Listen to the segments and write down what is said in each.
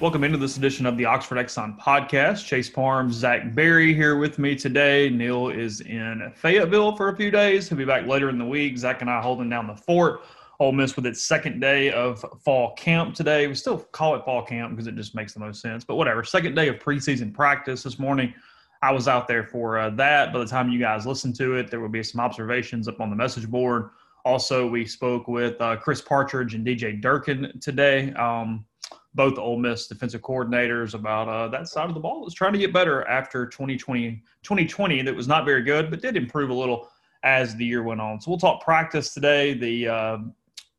Welcome into this edition of the Oxford Exxon podcast. Chase Parham, Zach Berry here with me today. Neil is in Fayetteville for a few days. He'll be back later in the week. Zach and I holding down the fort. Ole Miss with its second day of fall camp today. We still call it fall camp because it just makes the most sense. But whatever. Second day of preseason practice this morning. I was out there for uh, that. By the time you guys listen to it, there will be some observations up on the message board. Also, we spoke with uh, Chris Partridge and DJ Durkin today. Um, both Ole Miss defensive coordinators about uh, that side of the ball is trying to get better after 2020, 2020 that was not very good, but did improve a little as the year went on. So we'll talk practice today. The uh,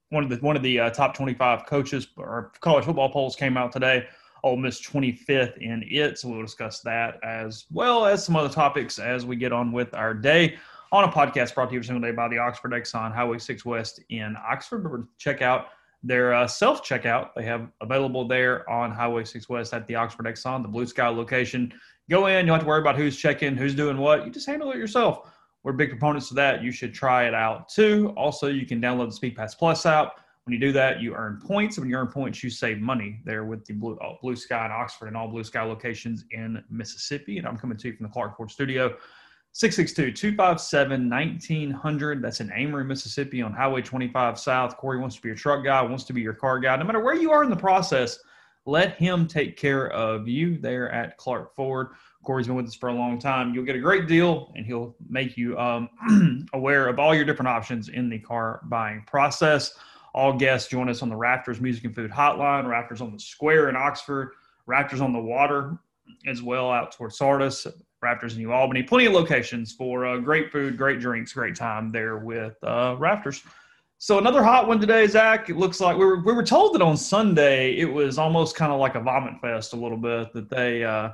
one of the one of the uh, top 25 coaches or college football polls came out today. Ole Miss 25th in it, so we'll discuss that as well as some other topics as we get on with our day on a podcast brought to you every single day by the Oxford Exxon Highway 6 West in Oxford. Remember to check out their uh, self checkout they have available there on Highway 6 West at the Oxford Exxon, the Blue Sky location. Go in, you don't have to worry about who's checking, who's doing what. You just handle it yourself. We're big proponents of that. You should try it out too. Also, you can download the SpeedPass Plus app. When you do that, you earn points. When you earn points, you save money there with the Blue, uh, Blue Sky in Oxford and all Blue Sky locations in Mississippi. And I'm coming to you from the Clark Ford studio. 662-257-1900. That's in Amory, Mississippi on Highway 25 South. Corey wants to be your truck guy, wants to be your car guy. No matter where you are in the process, let him take care of you there at Clark Ford. Corey's been with us for a long time. You'll get a great deal, and he'll make you um, aware of all your different options in the car buying process. All guests join us on the Rafters Music and Food Hotline, Rafters on the Square in Oxford, Rafters on the Water as well out towards Sardis. Rafters in New Albany. Plenty of locations for uh, great food, great drinks, great time there with uh, Rafters. So another hot one today, Zach. It looks like we were we were told that on Sunday it was almost kind of like a vomit fest a little bit that they uh,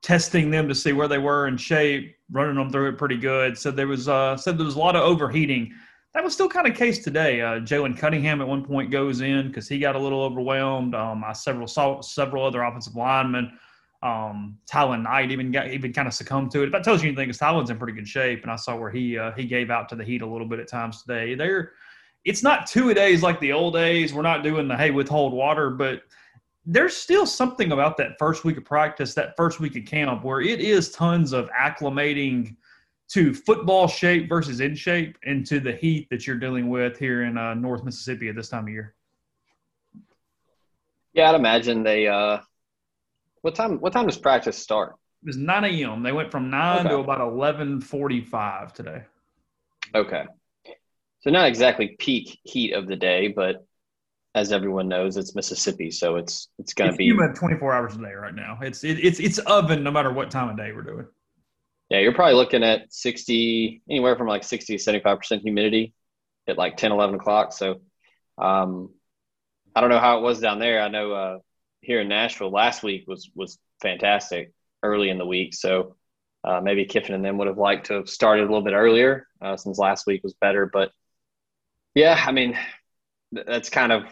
testing them to see where they were in shape, running them through it pretty good. Said there was uh, said there was a lot of overheating. That was still kind of case today. Uh, Jalen Cunningham at one point goes in because he got a little overwhelmed. Um, I several saw several other offensive linemen um, Tylan Knight even got even kind of succumbed to it. If that tells you anything, because Tylan's in pretty good shape, and I saw where he uh, he gave out to the heat a little bit at times today. They're it's not two a days like the old days. We're not doing the hey withhold water, but there's still something about that first week of practice, that first week of camp, where it is tons of acclimating to football shape versus in shape, and to the heat that you're dealing with here in uh, North Mississippi at this time of year. Yeah, I'd imagine they uh, what time? What time does practice start? It was 9 a.m. They went from 9 okay. to about 11:45 today. Okay, so not exactly peak heat of the day, but as everyone knows, it's Mississippi, so it's it's going to be humid 24 hours a day right now. It's it, it's it's oven no matter what time of day we're doing. Yeah, you're probably looking at 60, anywhere from like 60 to 75 percent humidity at like 10, 11 o'clock. So, um, I don't know how it was down there. I know uh, here in Nashville last week was was fantastic early in the week. So uh, maybe Kiffin and them would have liked to have started a little bit earlier uh, since last week was better. But yeah, I mean, that's kind of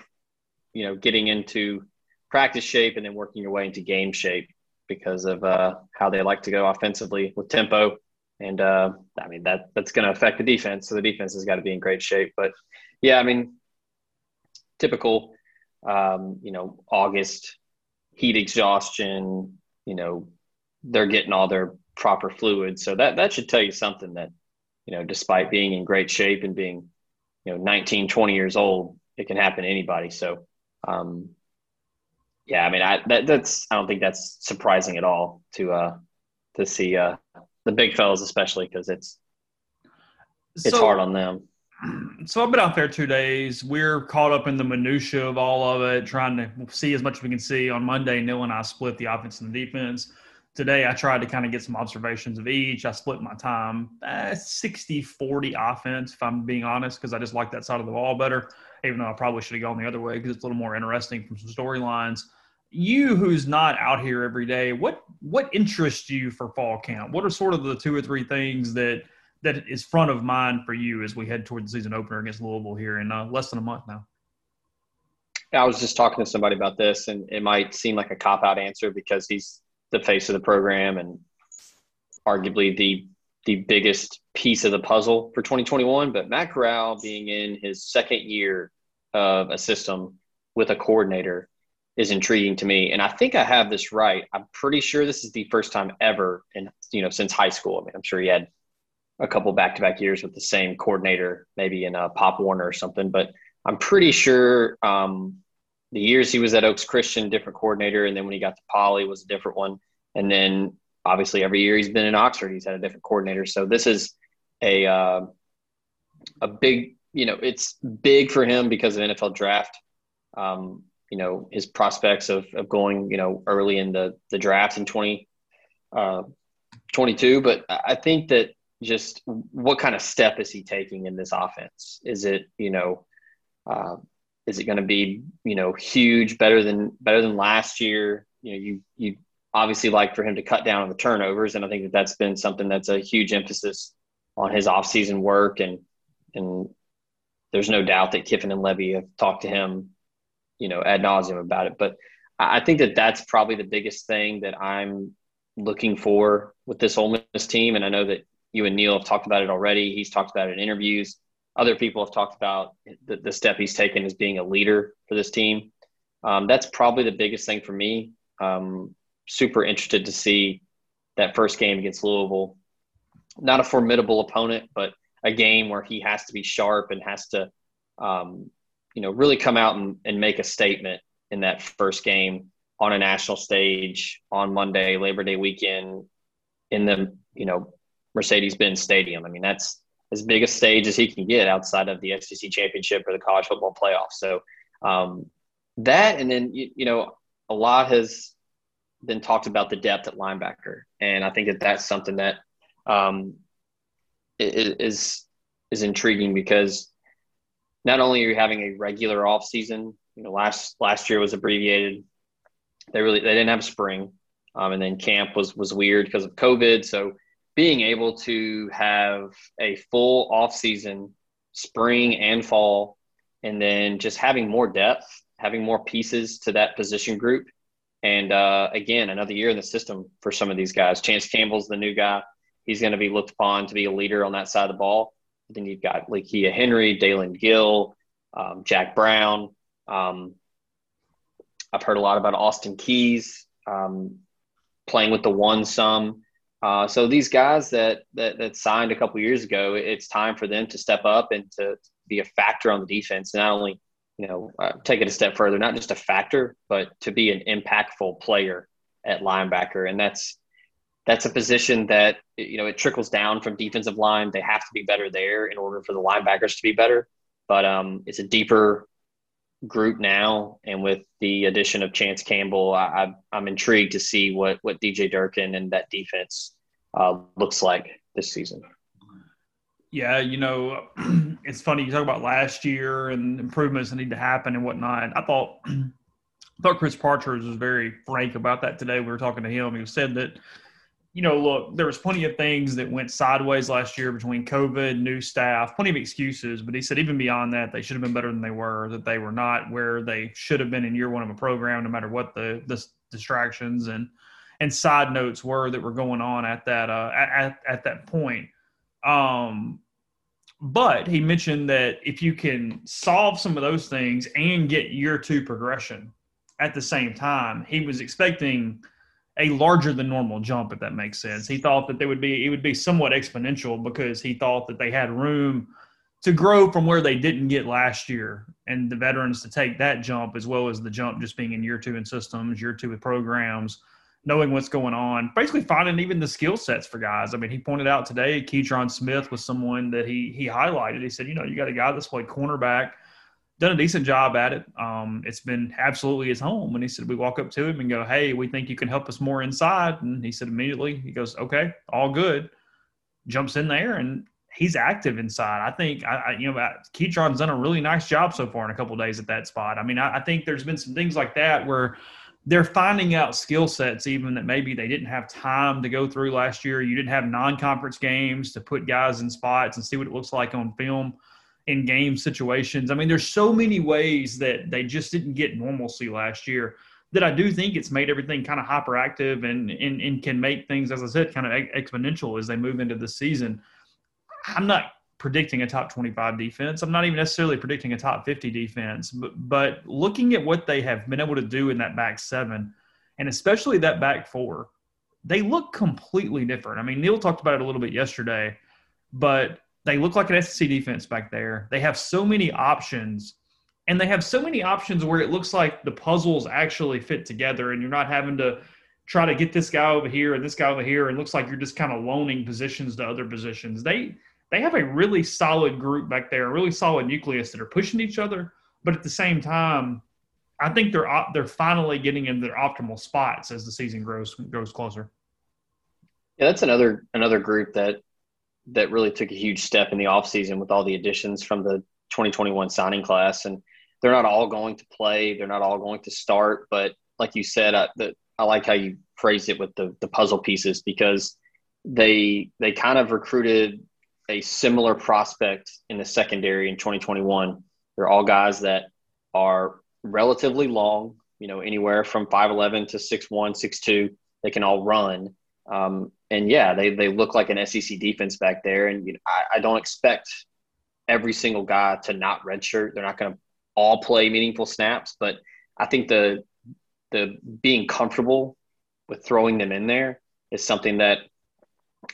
you know getting into practice shape and then working your way into game shape. because of uh, how they like to go offensively with tempo. And uh, I mean that that's going to affect the defense. So the defense has got to be in great shape. But yeah, I mean, typical, um, you know, August heat exhaustion. You know, they're getting all their proper fluids. So that that should tell you something that you know, despite being in great shape and being you know 19, 20 years old, it can happen to anybody. So um, yeah, I mean, I that, that's I don't think that's surprising at all to uh to see uh the big fellas especially because it's it's so, hard on them. So I've been out there two days. We're caught up in the minutia of all of it, trying to see as much as we can see. On Monday, Neil and I split the offense and the defense. Today, I tried to kind of get some observations of each. I split my time eh, 60 40 offense, if I'm being honest, because I just like that side of the ball better, even though I probably should have gone the other way because it's a little more interesting from some storylines. You, who's not out here every day, what what interests you for fall camp? What are sort of the two or three things that that is front of mind for you as we head toward the season opener against Louisville here in uh, less than a month now? I was just talking to somebody about this, and it might seem like a cop out answer because he's the face of the program and arguably the the biggest piece of the puzzle for 2021. But Matt Corral being in his second year of a system with a coordinator is intriguing to me. And I think I have this right. I'm pretty sure this is the first time ever in you know since high school. I mean, I'm sure he had a couple back to back years with the same coordinator, maybe in a Pop Warner or something. But I'm pretty sure um, the years he was at Oaks Christian, different coordinator, and then when he got to Poly was a different one. And then obviously every year he's been in Oxford, he's had a different coordinator. So this is a uh, a big, you know, it's big for him because of NFL draft. Um, you know, his prospects of, of going, you know, early in the, the draft in 20, uh, 22. But I think that just what kind of step is he taking in this offense? Is it, you know, uh, is it going to be you know huge, better than better than last year? You know, you you obviously like for him to cut down on the turnovers, and I think that that's been something that's a huge emphasis on his offseason work, and and there's no doubt that Kiffin and Lebby have talked to him, you know, ad nauseum about it. But I think that that's probably the biggest thing that I'm looking for with this Ole Miss team, and I know that you and Neil have talked about it already. He's talked about it in interviews other people have talked about the, the step he's taken as being a leader for this team. Um, that's probably the biggest thing for me. Um, super interested to see that first game against Louisville. Not a formidable opponent, but a game where he has to be sharp and has to, um, you know, really come out and, and make a statement in that first game on a national stage on Monday, Labor Day weekend, in the you know Mercedes-Benz Stadium. I mean, that's as big a stage as he can get outside of the SEC championship or the college football playoff. So um, that, and then you, you, know, a lot has been talked about the depth at linebacker, and I think that that's something that um, is is intriguing because not only are you having a regular off season, you know, last last year was abbreviated. They really they didn't have spring, um, and then camp was was weird because of COVID. So being able to have a full off season, spring and fall, and then just having more depth, having more pieces to that position group. And uh, again, another year in the system for some of these guys. Chance Campbell's the new guy. He's going to be looked upon to be a leader on that side of the ball. Then you've got Lakia Henry, Dalen Gill, um, Jack Brown. Um, I've heard a lot about Austin Keys um, playing with the one some. Uh, so these guys that, that that signed a couple years ago, it's time for them to step up and to be a factor on the defense. Not only, you know, uh, take it a step further, not just a factor, but to be an impactful player at linebacker. And that's that's a position that you know it trickles down from defensive line. They have to be better there in order for the linebackers to be better. But um, it's a deeper group now, and with the addition of Chance Campbell, I, am intrigued to see what what DJ Durkin and that defense uh, looks like this season. Yeah, you know, it's funny you talk about last year and improvements that need to happen and whatnot. I thought, I thought Chris Partridge was very frank about that today. We were talking to him. He said that you know, look, there was plenty of things that went sideways last year between COVID, new staff, plenty of excuses. But he said even beyond that, they should have been better than they were. That they were not where they should have been in year one of a program, no matter what the the distractions and and side notes were that were going on at that uh, at, at that point. Um, but he mentioned that if you can solve some of those things and get year two progression at the same time, he was expecting a larger than normal jump, if that makes sense. He thought that they would be it would be somewhat exponential because he thought that they had room to grow from where they didn't get last year and the veterans to take that jump as well as the jump just being in year two in systems, year two with programs knowing what's going on, basically finding even the skill sets for guys. I mean, he pointed out today Keydron Smith was someone that he he highlighted. He said, you know, you got a guy that's played cornerback, done a decent job at it. Um, it's been absolutely his home. And he said, we walk up to him and go, hey, we think you can help us more inside. And he said immediately, he goes, okay, all good. Jumps in there and he's active inside. I think I, I you know Keydron's done a really nice job so far in a couple days at that spot. I mean, I, I think there's been some things like that where they're finding out skill sets even that maybe they didn't have time to go through last year. You didn't have non-conference games to put guys in spots and see what it looks like on film in game situations. I mean, there's so many ways that they just didn't get normalcy last year that I do think it's made everything kind of hyperactive and, and, and can make things, as I said, kind of exponential as they move into the season. I'm not predicting a top 25 defense. I'm not even necessarily predicting a top 50 defense, but, but looking at what they have been able to do in that back seven, and especially that back four, they look completely different. I mean, Neil talked about it a little bit yesterday, but they look like an SEC defense back there. They have so many options, and they have so many options where it looks like the puzzles actually fit together, and you're not having to try to get this guy over here and this guy over here, and looks like you're just kind of loaning positions to other positions. They they have a really solid group back there, a really solid nucleus that are pushing each other. But at the same time, I think they're they're finally getting into their optimal spots as the season grows grows closer. Yeah, that's another another group that that really took a huge step in the offseason with all the additions from the 2021 signing class and they're not all going to play they're not all going to start but like you said I, the, I like how you phrased it with the, the puzzle pieces because they they kind of recruited a similar prospect in the secondary in 2021. They're all guys that are relatively long, you know, anywhere from 5'11 to 6'1, 6'2. They can all run. Um, and yeah, they, they look like an SEC defense back there. And you know, I, I don't expect every single guy to not redshirt. They're not going to all play meaningful snaps, but I think the the being comfortable with throwing them in there is something that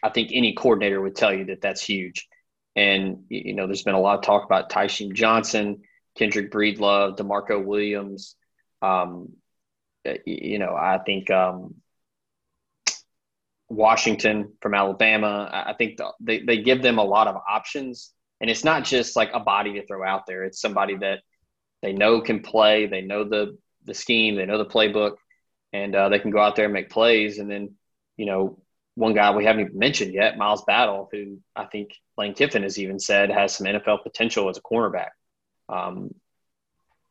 I think any coordinator would tell you that that's huge. And, you know, there's been a lot of talk about Tysheem Johnson, Kendrick Breedlove, DeMarco Williams. Um, you know, I think um, Washington from Alabama, I think they, they give them a lot of options. And it's not just like a body to throw out there. It's somebody that they know can play. They know the, the scheme. They know the playbook. And uh, they can go out there and make plays. And then, you know, one guy we haven't even mentioned yet, Miles Battle, who I think Lane Kiffin has even said has some NFL potential as a cornerback. Um,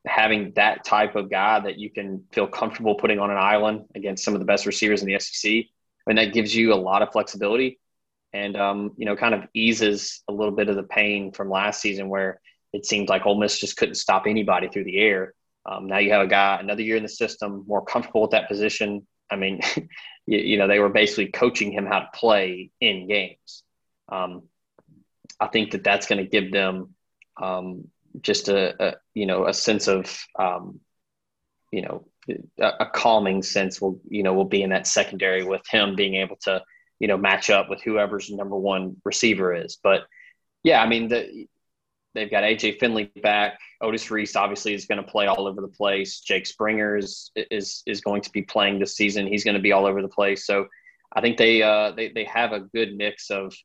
having that type of guy that you can feel comfortable putting on an island against some of the best receivers in the SEC, Mean, that gives you a lot of flexibility and, um, you know, kind of eases a little bit of the pain from last season where it seemed like Ole Miss just couldn't stop anybody through the air. Um, now you have a guy another year in the system, more comfortable with that position. I mean, you, you, know, they were basically coaching him how to play in games. Um, I think that that's going to give them um, just a, a, you know a sense of um, you know a, calming sense will you know will be in that secondary with him being able to you know match up with whoever's number one receiver is. But yeah, I mean the They've got AJ Finley back. Otis Reese obviously is going to play all over the place. Jake Springer is is is going to be playing this season. He's going to be all over the place. So I think they uh, they they have a good mix of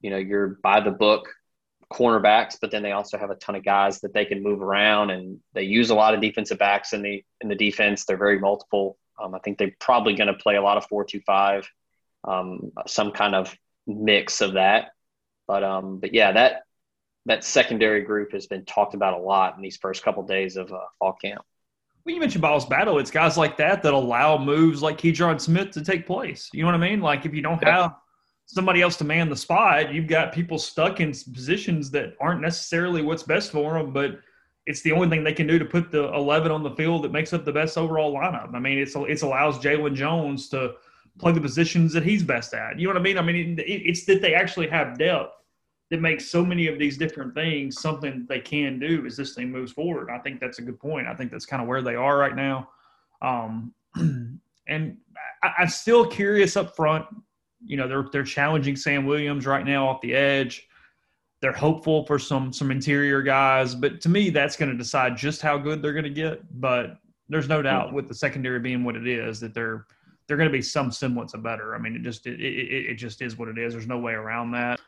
you know your by the book cornerbacks, but then they also have a ton of guys that they can move around, and they use a lot of defensive backs in the in the defense. They're very multiple. Um, I think they're probably going to play a lot of four two five, um, some kind of mix of that. But um, but yeah, that that secondary group has been talked about a lot in these first couple of days of uh, fall camp. When you mentioned Miles Battle, it's guys like that that allow moves like Keydron Smith to take place. You know what I mean? Like if you don't have somebody else to man the spot, you've got people stuck in positions that aren't necessarily what's best for them. But it's the only thing they can do to put the 11 on the field that makes up the best overall lineup. I mean, it's it allows Jalen Jones to play the positions that he's best at. You know what I mean? I mean, it, it's that they actually have depth that makes so many of these different things something they can do as this thing moves forward. I think that's a good point. I think that's kind of where they are right now. Um, and I, I'm still curious up front. You know, they're they're challenging Sam Williams right now off the edge. They're hopeful for some some interior guys, but to me, that's going to decide just how good they're going to get. But there's no doubt mm-hmm. with the secondary being what it is that they're they're going to be some semblance of better. I mean, it just it, it, it just is what it is. There's no way around that.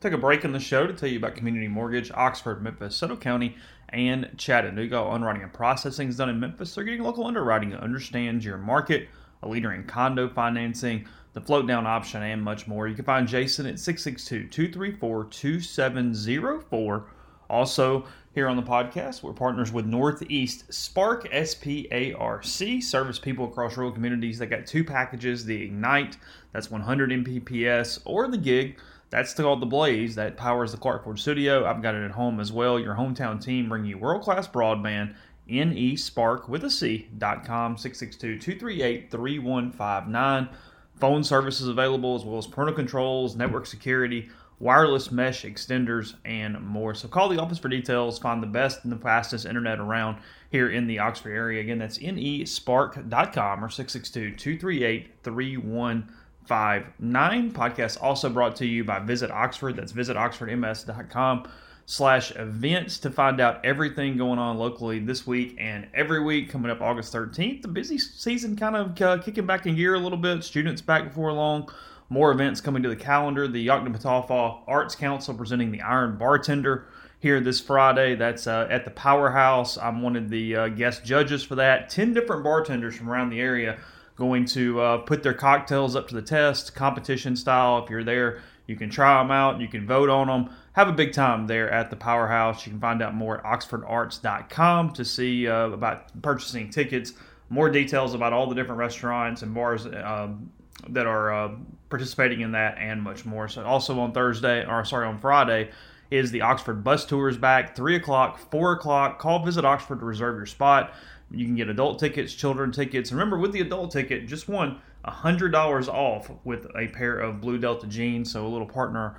Take a break in the show to tell you about Community Mortgage, Oxford, Memphis, Soto County, and Chattanooga. Underwriting and processing is done in Memphis. They're getting local underwriting that understands your market, a leader in condo financing, the float down option, and much more. You can find Jason at 662 234 2704. Also, here on the podcast, we're partners with Northeast Spark, S P A R C, service people across rural communities. They got two packages the Ignite, that's 100 Mbps, or the Gig that's called the Blaze that powers the Clark Ford studio. I've got it at home as well. Your hometown team bring you world class broadband. NeSpark with a C.com 662 238 3159. Phone services available as well as parental controls, network security, wireless mesh extenders, and more. So call the office for details. Find the best and the fastest internet around here in the Oxford area. Again, that's nespark.com or 662 238 3159 podcast also brought to you by visit oxford that's visitoxfordms.com slash events to find out everything going on locally this week and every week coming up august 13th the busy season kind of uh, kicking back in gear a little bit. Students back before long. More events coming to the calendar. The Yoknapatawpha arts council presenting the iron bartender here this friday. That's uh, at the powerhouse. I'm one of the uh, guest judges for that. 10 different bartenders from around the area going to uh, put their cocktails up to the test, competition style. If you're there, you can try them out, you can vote on them. Have a big time there at the Powerhouse. You can find out more at oxfordarts.com to see uh, about purchasing tickets, more details about all the different restaurants and bars uh, that are uh, participating in that, and much more. So, also on Thursday, or sorry, on Friday, is the Oxford bus tours back, 3 o'clock, 4 o'clock. Call Visit Oxford to reserve your spot. You can get adult tickets, children tickets. Remember, with the adult ticket, just one $100 off with a pair of Blue Delta jeans. So a little partner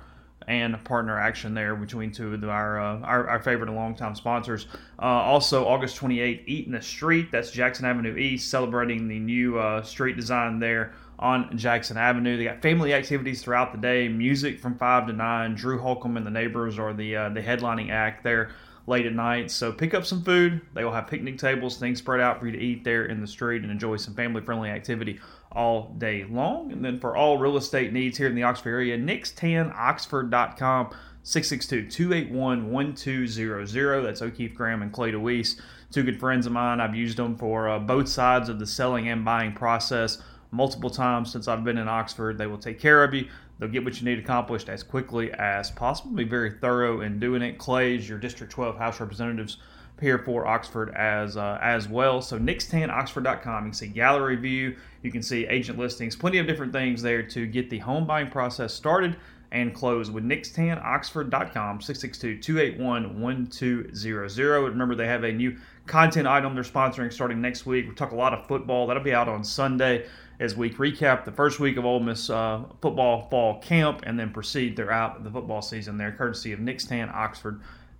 and partner action there between two of our uh, our, our, favorite and longtime sponsors. Uh, also, August 28th, Eat in the Street. That's Jackson Avenue East, celebrating the new uh, street design there on Jackson Avenue. They got family activities throughout the day, music from 5 to 9. Drew Holcomb and the Neighbors are the, uh, the headlining act there late at night. So pick up some food. They will have picnic tables, things spread out for you to eat there in the street and enjoy some family friendly activity all day long. And then for all real estate needs here in the Oxford area, nix10oxford.com. 662-281-1200. That's O'Keefe Graham and Clay DeWeese. Two good friends of mine. I've used them for uh, both sides of the selling and buying process multiple times since I've been in Oxford. They will take care of you. They'll get what you need accomplished as quickly as possible. Be very thorough in doing it. Clay's your District 12 House Representatives here for Oxford as uh, as well. So nix10oxford.com. You can see gallery view. You can see agent listings. Plenty of different things there to get the home buying process started and close with nix10oxford.com 662-281-1200 remember they have a new content item they're sponsoring starting next week we talk a lot of football that'll be out on sunday as we recap the first week of Ole Miss uh, football fall camp and then proceed throughout the football season there, courtesy of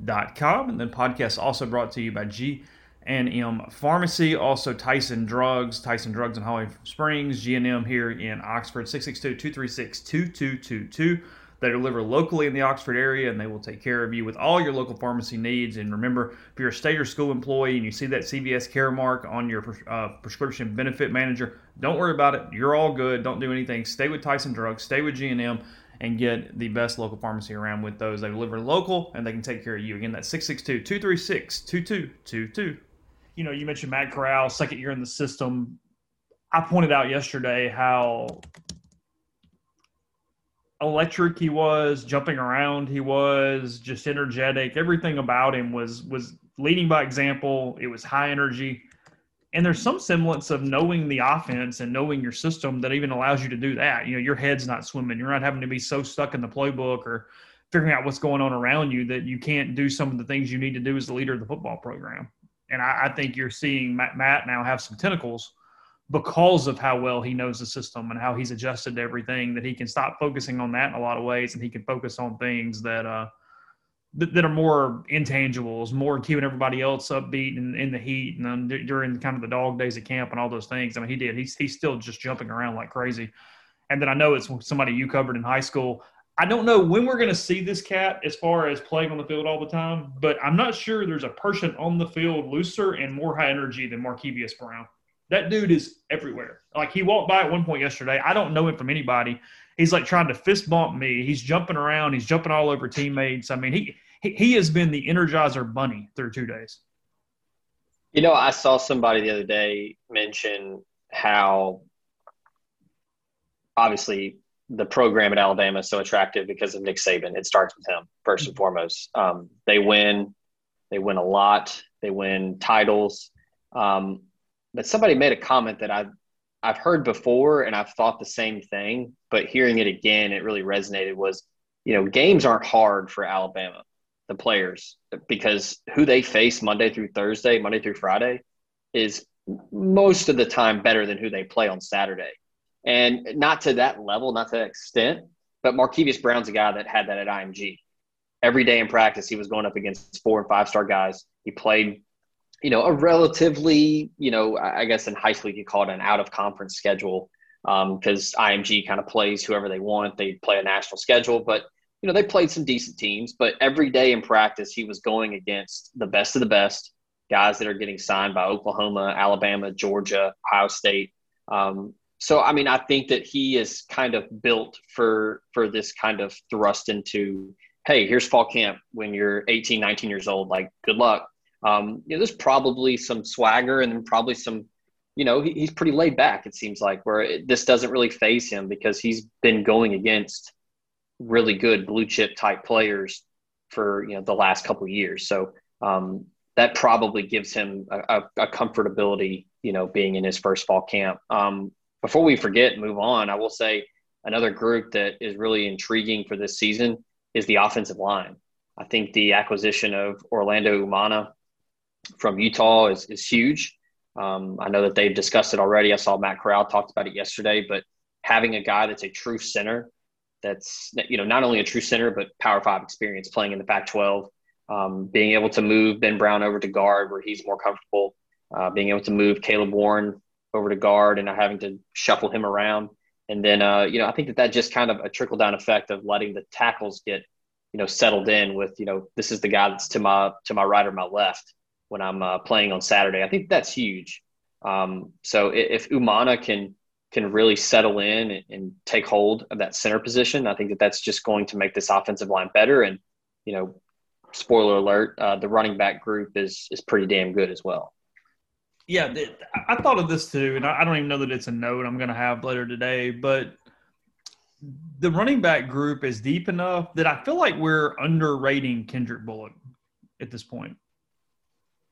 nix10oxford.com. And then podcast also brought to you by G and M Pharmacy, also Tyson Drugs, Tyson Drugs in Holly Springs, G&M here in Oxford, 662-236-2222. They deliver locally in the Oxford area and they will take care of you with all your local pharmacy needs. And remember, if you're a state or school employee and you see that CVS Caremark on your uh, prescription benefit manager, don't worry about it. You're all good. Don't do anything. Stay with Tyson Drugs, stay with G&M and get the best local pharmacy around with those. They deliver local and they can take care of you. Again, that's 662 236 2222. You know, you mentioned Matt Corral, second year in the system. I pointed out yesterday how electric he was, jumping around he was, just energetic. Everything about him was was leading by example. It was high energy. And there's some semblance of knowing the offense and knowing your system that even allows you to do that. You know, your head's not swimming. You're not having to be so stuck in the playbook or figuring out what's going on around you that you can't do some of the things you need to do as the leader of the football program. And I, I think you're seeing Matt, Matt now have some tentacles because of how well he knows the system and how he's adjusted to everything that he can stop focusing on that in a lot of ways and he can focus on things that uh that, that are more intangibles more keeping everybody else upbeat and in the heat and then during kind of the dog days of camp and all those things i mean he did he's, he's still just jumping around like crazy and then i know it's somebody you covered in high school I don't know when we're going to see this cat as far as playing on the field all the time, but I'm not sure there's a person on the field looser and more high energy than Markevius Brown. That dude is everywhere. Like he walked by at one point yesterday. I don't know him from anybody. He's like trying to fist bump me. He's jumping around. He's jumping all over teammates. I mean, he he, he has been the Energizer Bunny through two days. You know, I saw somebody the other day mention how obviously the program at Alabama is so attractive because of Nick Saban. It starts with him first and foremost. Um, they win, they win a lot, they win titles. Um, but somebody made a comment that I've I've heard before, and I've thought the same thing. But hearing it again, it really resonated. Was you know games aren't hard for Alabama, the players, because who they face Monday through Thursday, Monday through Friday, is most of the time better than who they play on Saturday and not to that level, not to that extent. But Markevius Brown's a guy that had that at IMG. Every day in practice, he was going up against four and five star guys. He played, you know, a relatively, you know, I guess in high school you call it an out of conference schedule because um, IMG kind of plays whoever they want. They play a national schedule, but you know they played some decent teams. But every day in practice, he was going against the best of the best guys that are getting signed by Oklahoma, Alabama, Georgia, Ohio State. Um, so I mean, I think that he is kind of built for for this kind of thrust into, hey, here's fall camp when you're 18, 19 years old. Like, good luck. Um, you know, there's probably some swagger and probably some, you know, he, he's pretty laid back. It seems like where it, this doesn't really phase him because he's been going against really good blue chip type players for you know the last couple years. So um, that probably gives him a, a, comfortability, you know, being in his first fall camp. Um, before we forget and move on, I will say another group that is really intriguing for this season is the offensive line. I think the acquisition of Orlando Umana from Utah is, is huge. Um, I know that they've discussed it already. I saw Matt Corral talked about it yesterday, but having a guy that's a true center, that's you know not only a true center but Power Five experience playing in the Pac-12, um, being able to move Ben Brown over to guard where he's more comfortable, uh, being able to move Caleb Warren over to guard and not having to shuffle him around. And then, uh, you know, I think that that just kind of a trickle down effect of letting the tackles get, you know, settled in with, you know, this is the guy that's to my to my right or my left when I'm uh, playing on Saturday. I think that's huge. Um, so if, if Umana can can really settle in and, and, take hold of that center position, I think that that's just going to make this offensive line better. And you know, spoiler alert, uh, the running back group is is pretty damn good as well yeah, I thought of this too, and I don't even know that it's a note I'm going to have later today, but the running back group is deep enough that I feel like we're underrating Kentrell Bullock at this point.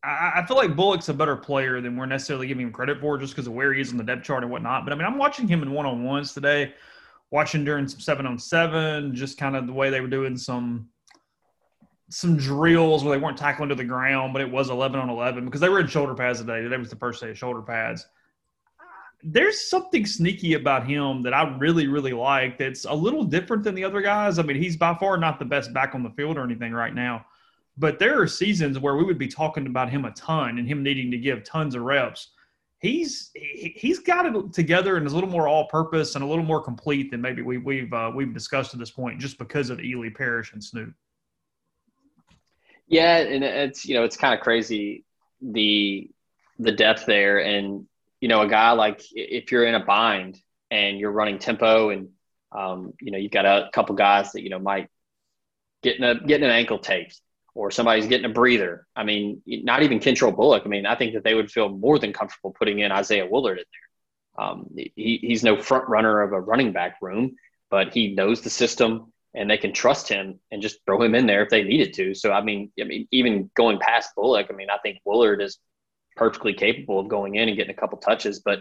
I, feel like Bullock's a better player than we're necessarily giving him credit for just because of where he is on the depth chart and whatnot. But I mean, I'm watching him in one on ones today, watching during some seven on seven, just kind of the way they were doing some some drills where they weren't tackling to the ground, but it was 11 on 11 because they were in shoulder pads today. Today was the first day of shoulder pads. There's something sneaky about him that I really, really like that's a little different than the other guys. I mean, he's by far not the best back on the field or anything right now, but there are seasons where we would be talking about him a ton and him needing to give tons of reps. He's he's got it together and is a little more all-purpose and a little more complete than maybe we, we've uh, we've discussed at this point, just because of Ealy Parrish and Snoop. Yeah, and it's you know it's kind of crazy the the depth there, and you know a guy like if you're in a bind and you're running tempo, and um, you know you've got a couple guys that you know might getting a getting an ankle taped or somebody's getting a breather. I mean, not even Kentrell Bullock. I mean, I think that they would feel more than comfortable putting in Isaiah Woullard in there. Um, he, he's no front runner of a running back room, but he knows the system and they can trust him and just throw him in there if they needed to. So I mean, I mean, even going past Bullock, I mean, I think Woullard is perfectly capable of going in and getting a couple touches. But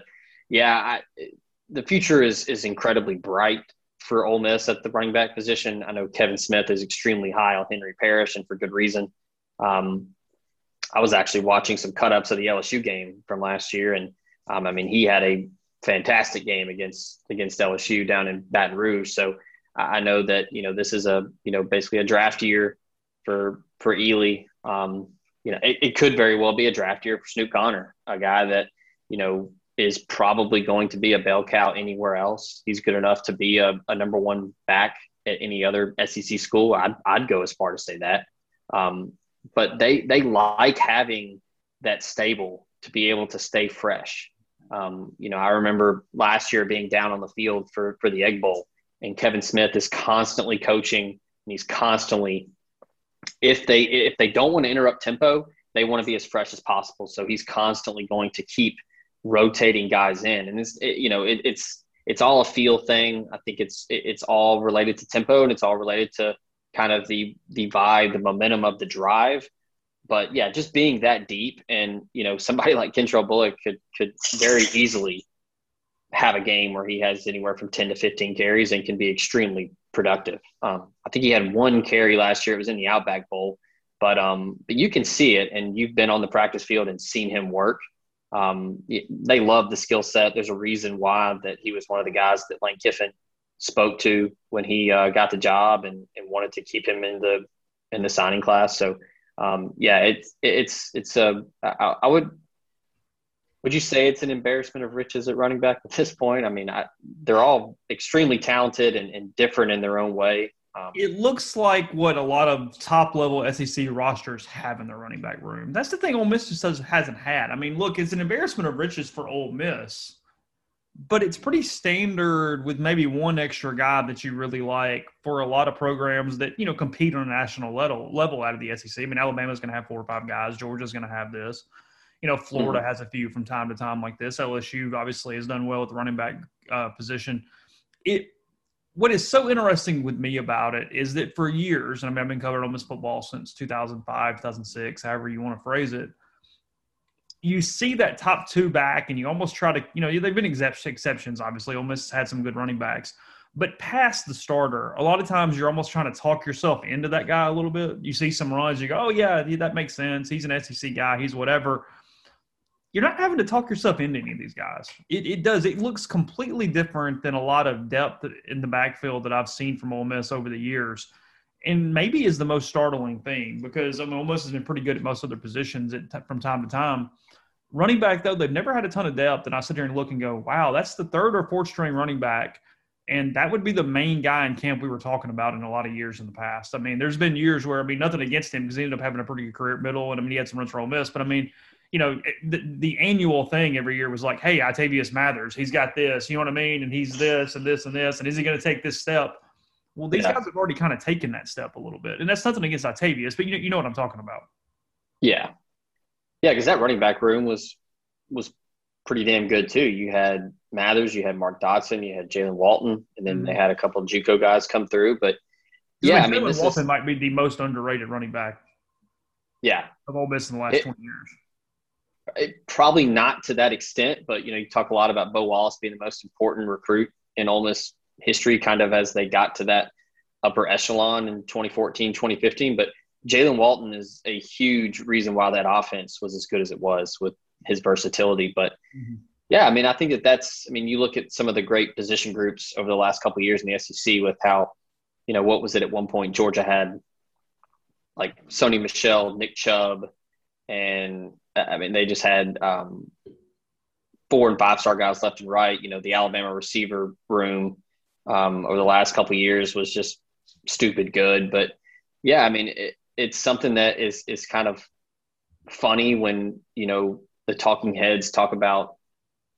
yeah, I, the future is is incredibly bright for Ole Miss at the running back position. I know Kevin Smith is extremely high on Henry Parrish, and for good reason. Um, I was actually watching some cut ups of the LSU game from last year, and um, I mean he had a fantastic game against against LSU down in Baton Rouge. So I know that you know this is a you know basically a draft year for for Ealy. Um, you know, it, it could very well be a draft year for Snoop Connor, a guy that you know is probably going to be a bell cow anywhere else. He's good enough to be a, a number one back at any other SEC school. I'd, I'd go as far to say that. Um, but they they like having that stable to be able to stay fresh. Um, you know, I remember last year being down on the field for for the Egg Bowl, and Kevin Smith is constantly coaching, and he's constantly if they if they don't want to interrupt tempo, they want to be as fresh as possible. So he's constantly going to keep rotating guys in, and it's it, you know it, it's it's all a feel thing. I think it's it, it's all related to tempo, and it's all related to kind of the the vibe, the momentum of the drive. But yeah, just being that deep, and you know, somebody like Kentrell Bullock could could very easily have a game where he has anywhere from ten to fifteen carries and can be extremely productive. Um, I think he had one carry last year. It was in the Outback Bowl, but um, but you can see it, and you've been on the practice field and seen him work. Um, they love the skill set. There's a reason why that he was one of the guys that Lane Kiffin spoke to when he uh, got the job and, and wanted to keep him in the in the signing class. So um, yeah, it's it's it's a I, I would would you say it's an embarrassment of riches at running back at this point? I mean, I, they're all extremely talented and, and, different in their own way. Um, it looks like what a lot of top level SEC rosters have in their running back room. That's the thing Ole Miss just hasn't had. I mean, look, it's an embarrassment of riches for Ole Miss, but it's pretty standard with maybe one extra guy that you really like for a lot of programs that you know compete on a national level level out of the SEC. I mean, Alabama's going to have four or five guys. Georgia's going to have this. You know, Florida mm-hmm. has a few from time to time like this. LSU obviously has done well with the running back uh, position. It what is so interesting with me about it is that for years, and I mean, I've been covering Ole Miss football since 2005, 2006, however you want to phrase it. You see that top two back, and you almost try to, you know, they've been exceptions. Obviously, Ole Miss had some good running backs, but past the starter, a lot of times you're almost trying to talk yourself into that guy a little bit. You see some runs, you go, "Oh yeah, that makes sense. He's an SEC guy. He's whatever." You're not having to talk yourself into any of these guys. It, it does. It looks completely different than a lot of depth in the backfield that I've seen from Ole Miss over the years. And maybe is the most startling thing because I mean, Ole Miss has been pretty good at most other positions at, from time to time. Running back, though, they've never had a ton of depth. And I sit here and look and go, wow, that's the third or fourth string running back. And that would be the main guy in camp we were talking about in a lot of years in the past. I mean, there's been years where, I mean, nothing against him because he ended up having a pretty good career at middle. And I mean, he had some runs for Ole Miss. But I mean, you know, the, the annual thing every year was like, hey, I'Tavius Mathers, he's got this, you know what I mean? And he's this and this and this. And is he going to take this step? Well, these yeah. guys have already kind of taken that step a little bit. And that's nothing against I'Tavius, but you know, you know what I'm talking about. Yeah. Yeah, because that running back room was was pretty damn good too. You had Mathers, you had Mark Dodson, you had Jaylen Walton, and then mm-hmm. they had a couple of JUCO guys come through. But yeah, I mean, Jaylen Walton is, might be the most underrated running back. Yeah, of Ole Miss in the last it, twenty years. It, probably not to that extent, but you know, you talk a lot about Bo Wallace being the most important recruit in Ole Miss history, kind of as they got to that upper echelon in 2014, 2015. But Jaylen Walton is a huge reason why that offense was as good as it was with his versatility. But mm-hmm. yeah, I mean, I think that that's. I mean, you look at some of the great position groups over the last couple years in the SEC with how, you know, what was it at one point? Georgia had like Sony Michel, Nick Chubb, and I mean, they just had um, four and five star guys left and right. You know, the Alabama receiver room um, over the last couple years was just stupid good. But yeah, I mean, it, it's something that is is kind of funny when you know the talking heads talk about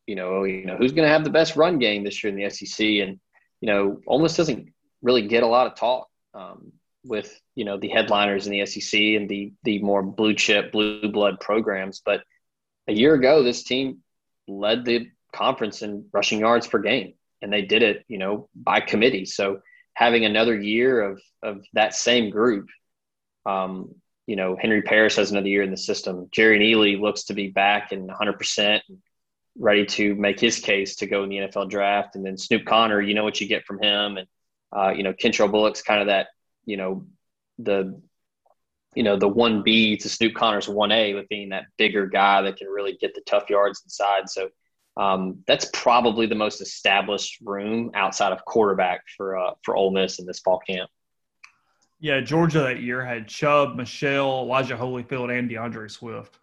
you know you know who's going to have the best run game this year in the SEC, and you know almost doesn't really get a lot of talk um, with you know the headliners in the SEC and the the more blue chip blue blood programs. But a year ago, this team led the conference in rushing yards per game, and they did it you know by committee. So having another year of of that same group, um, you know Henry Parrish has another year in the system. Jerrion Ealy looks to be back and 100 percent ready to make his case to go in the NFL draft, and then Snoop Connor, you know what you get from him, and Uh, you know, Kentrell Bullock's kind of that, you know, the you know the one B to Snoop Connor's one A with being that bigger guy that can really get the tough yards inside. So um, that's probably the most established room outside of quarterback for uh, for Ole Miss in this fall camp. Yeah, Georgia that year had Chubb, Michel, Elijah Holyfield, and D'Andre Swift.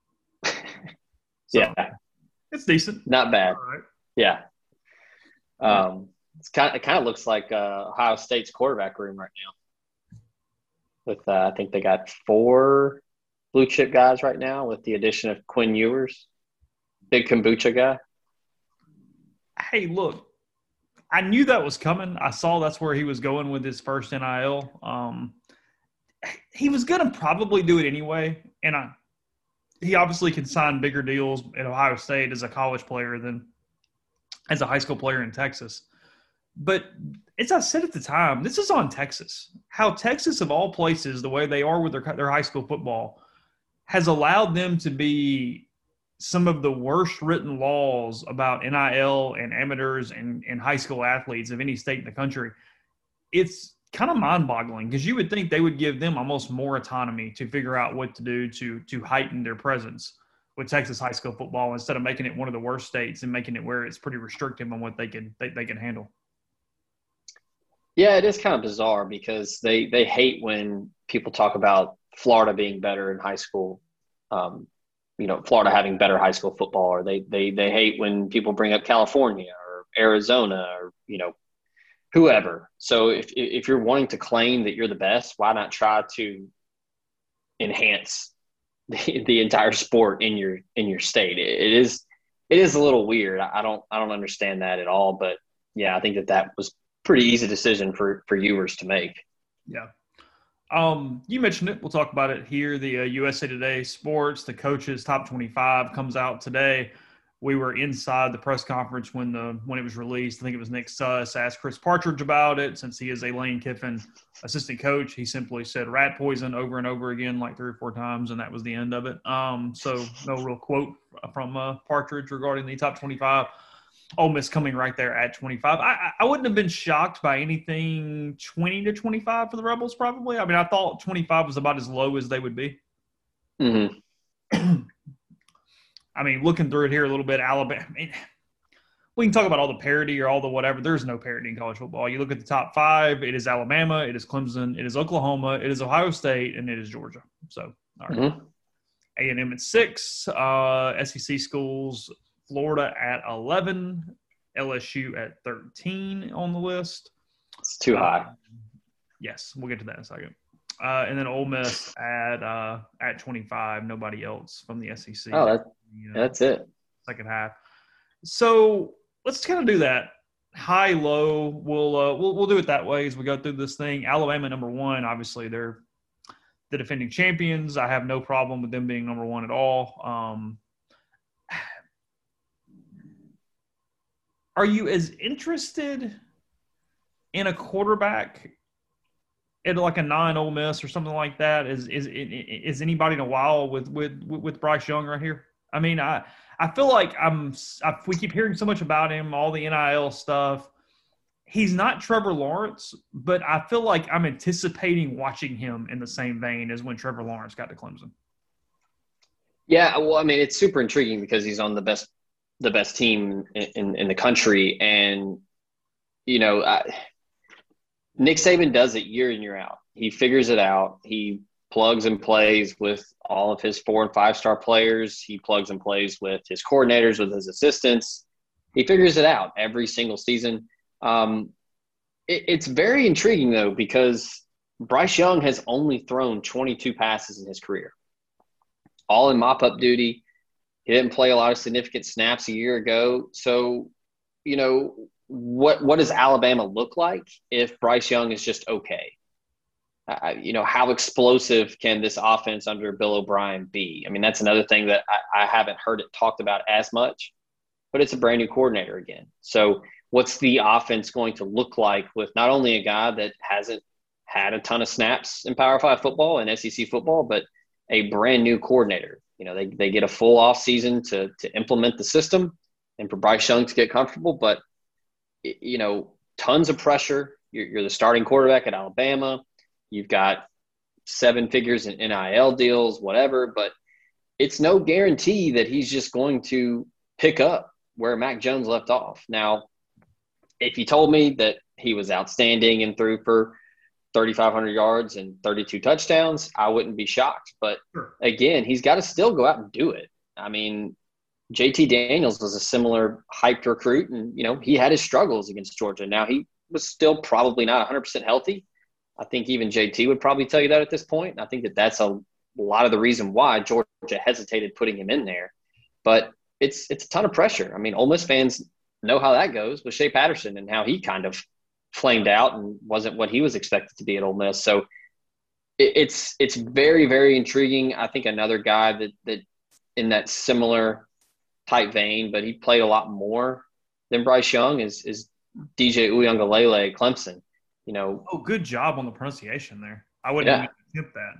so, yeah, it's decent. Not bad. Right. Yeah. Um, it's kind. Of, it kind of looks like uh, Ohio State's quarterback room right now. With uh, I think they got four blue chip guys right now, with the addition of Quinn Ewers, big kombucha guy. Hey, look, I knew that was coming. I saw that's where he was going with his first NIL. Um, he was going to probably do it anyway, and I, he obviously can sign bigger deals at Ohio State as a college player than as a high school player in Texas. But as I said at the time, this is on Texas. How Texas, of all places, the way they are with their their high school football, has allowed them to be some of the worst written laws about NIL and amateurs and, and high school athletes of any state in the country, it's kind of mind-boggling because you would think they would give them almost more autonomy to figure out what to do to to heighten their presence with Texas high school football instead of making it one of the worst states and making it where it's pretty restrictive on what they can they, they can handle. Yeah, it is kind of bizarre because they they hate when people talk about Florida being better in high school um, you know Florida having better high school football, or they they they hate when people bring up California or Arizona or you know whoever. So if if you're wanting to claim that you're the best, why not try to enhance the, the entire sport in your in your state? it, it is it is a little weird. I don't I don't understand that at all, but yeah, I think that that was pretty easy decision for for Ewers to make. Yeah. Um, you mentioned it. We'll talk about it here. The uh, USA Today Sports, the coaches top 25 comes out today. We were inside the press conference when the when it was released. I think it was Nick Suss asked Chris Partridge about it. Since he is a Lane Kiffin assistant coach, he simply said rat poison over and over again, like three or four times, and that was the end of it. Um, so no real quote from uh, Partridge regarding the top 25. Ole Miss coming right there at 25. I, I wouldn't have been shocked by anything 20 to 25 for the Rebels, probably. I mean, I thought 25 was about as low as they would be. Mm-hmm. I mean, looking through it here a little bit, Alabama. I mean, we can talk about all the parity or all the whatever. There's no parity in college football. You look at the top five, it is Alabama, it is Clemson, it is Oklahoma, it is Ohio State, and it is Georgia. So, all right. Mm-hmm. A&M at six, uh, SEC schools Florida at 11, LSU at 13 on the list. It's too high. Uh, yes, we'll get to that in a second. Uh, and then Ole Miss at uh, at 25. Nobody else from the SEC. Oh, that, you know, that's it. Second half. So let's kind of do that high low. We'll uh, we'll we'll do it that way as we go through this thing. Alabama number one. Obviously, they're the defending champions. I have no problem with them being number one at all. Um, are you as interested in a quarterback at like a nine Ole Miss or something like that? Is is is anybody in a while with with with Bryce Young right here? I mean, I I feel like I'm. I, we keep hearing so much about him, all the NIL stuff. He's not Trevor Lawrence, but I feel like I'm anticipating watching him in the same vein as when Trevor Lawrence got to Clemson. Yeah, well, I mean, it's super intriguing because he's on the best the best team in, in, in the country. And, you know, I, Nick Saban does it year in, year out. He figures it out. He plugs and plays with all of his four and five star players. He plugs and plays with his coordinators, with his assistants. He figures it out every single season. Um, it, it's very intriguing, though, because Bryce Young has only thrown 22 passes in his career, all in mop up duty. He didn't play a lot of significant snaps a year ago. So, you know, what what does Alabama look like if Bryce Young is just okay? Uh, you know, how explosive can this offense under Bill O'Brien be? I mean, that's another thing that I, I haven't heard it talked about as much, but it's a brand new coordinator again. So, what's the offense going to look like with not only a guy that hasn't had a ton of snaps in Power Five football and SEC football, but a brand new coordinator you know, they, they get a full off season to, to implement the system and for Bryce Young to get comfortable, but you know, tons of pressure You're, you're the starting quarterback at Alabama. You've got seven figures in NIL deals, whatever, but it's no guarantee that he's just going to pick up where Mac Jones left off. Now, if you told me that he was outstanding and threw for 3,500 yards and 32 touchdowns, I wouldn't be shocked. But sure. again, he's got to still go out and do it. I mean, JT Daniels was a similar hyped recruit, and you know he had his struggles against Georgia. Now he was still probably not 100 percent healthy. I think even JT would probably tell you that at this point. And I think that that's a lot of the reason why Georgia hesitated putting him in there. But it's it's a ton of pressure. I mean, Ole Miss fans know how that goes with Shea Patterson and how he kind of flamed out and wasn't what he was expected to be at Ole Miss. So it, it's it's very very intriguing. I think another guy that that in that similar type vein, but he played a lot more than Bryce Young is is DJ Uiagalelei Clemson. You know, oh, good job on the pronunciation there. I wouldn't yeah. skip that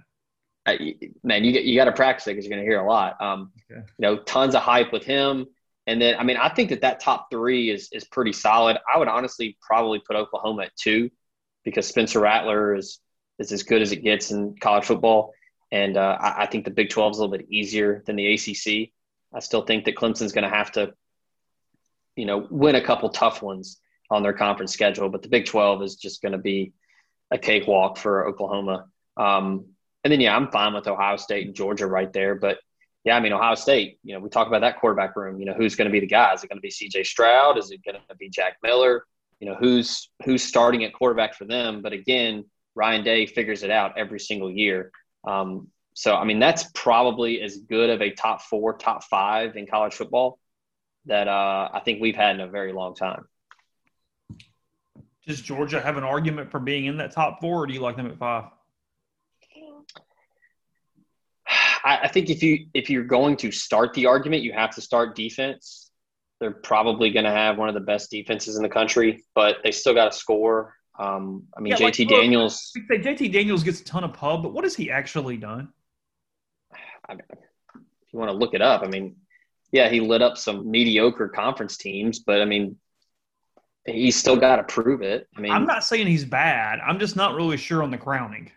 man, you get you got to practice it because you're going to hear a lot. Um, okay. You know, tons of hype with him, and then I mean, I think that that top three is is pretty solid. I would honestly probably put Oklahoma at two because Spencer Rattler is is as good as it gets in college football, and uh, I, I, think the Big Twelve is a little bit easier than the ACC. I still think that Clemson's going to have to, you know, win a couple tough ones on their conference schedule, but the Big Twelve is just going to be a cakewalk for Oklahoma. Um, and then, yeah, I'm fine with Ohio State and Georgia right there. But yeah, I mean, Ohio State, you know, we talk about that quarterback room. You know, who's going to be the guy? Is it going to be CJ Stroud? Is it going to be Jack Miller? You know, who's who's starting at quarterback for them? But again, Ryan Day figures it out every single year. Um, so, I mean, that's probably as good of a top four, top five in college football that uh, I think we've had in a very long time. Does Georgia have an argument for being in that top four, or do you like them at five? I, I think if you if you're going to start the argument, you have to start defense. They're probably going to have one of the best defenses in the country, but they still got to score. Um, I mean, yeah, JT like, Daniels. Look, JT Daniels gets a ton of pub, but what has he actually done? I mean, if you want to look it up, I mean, yeah, he lit up some mediocre conference teams, but I mean, he's still got to prove it. I mean, I'm not saying he's bad. I'm just not really sure on the crowning.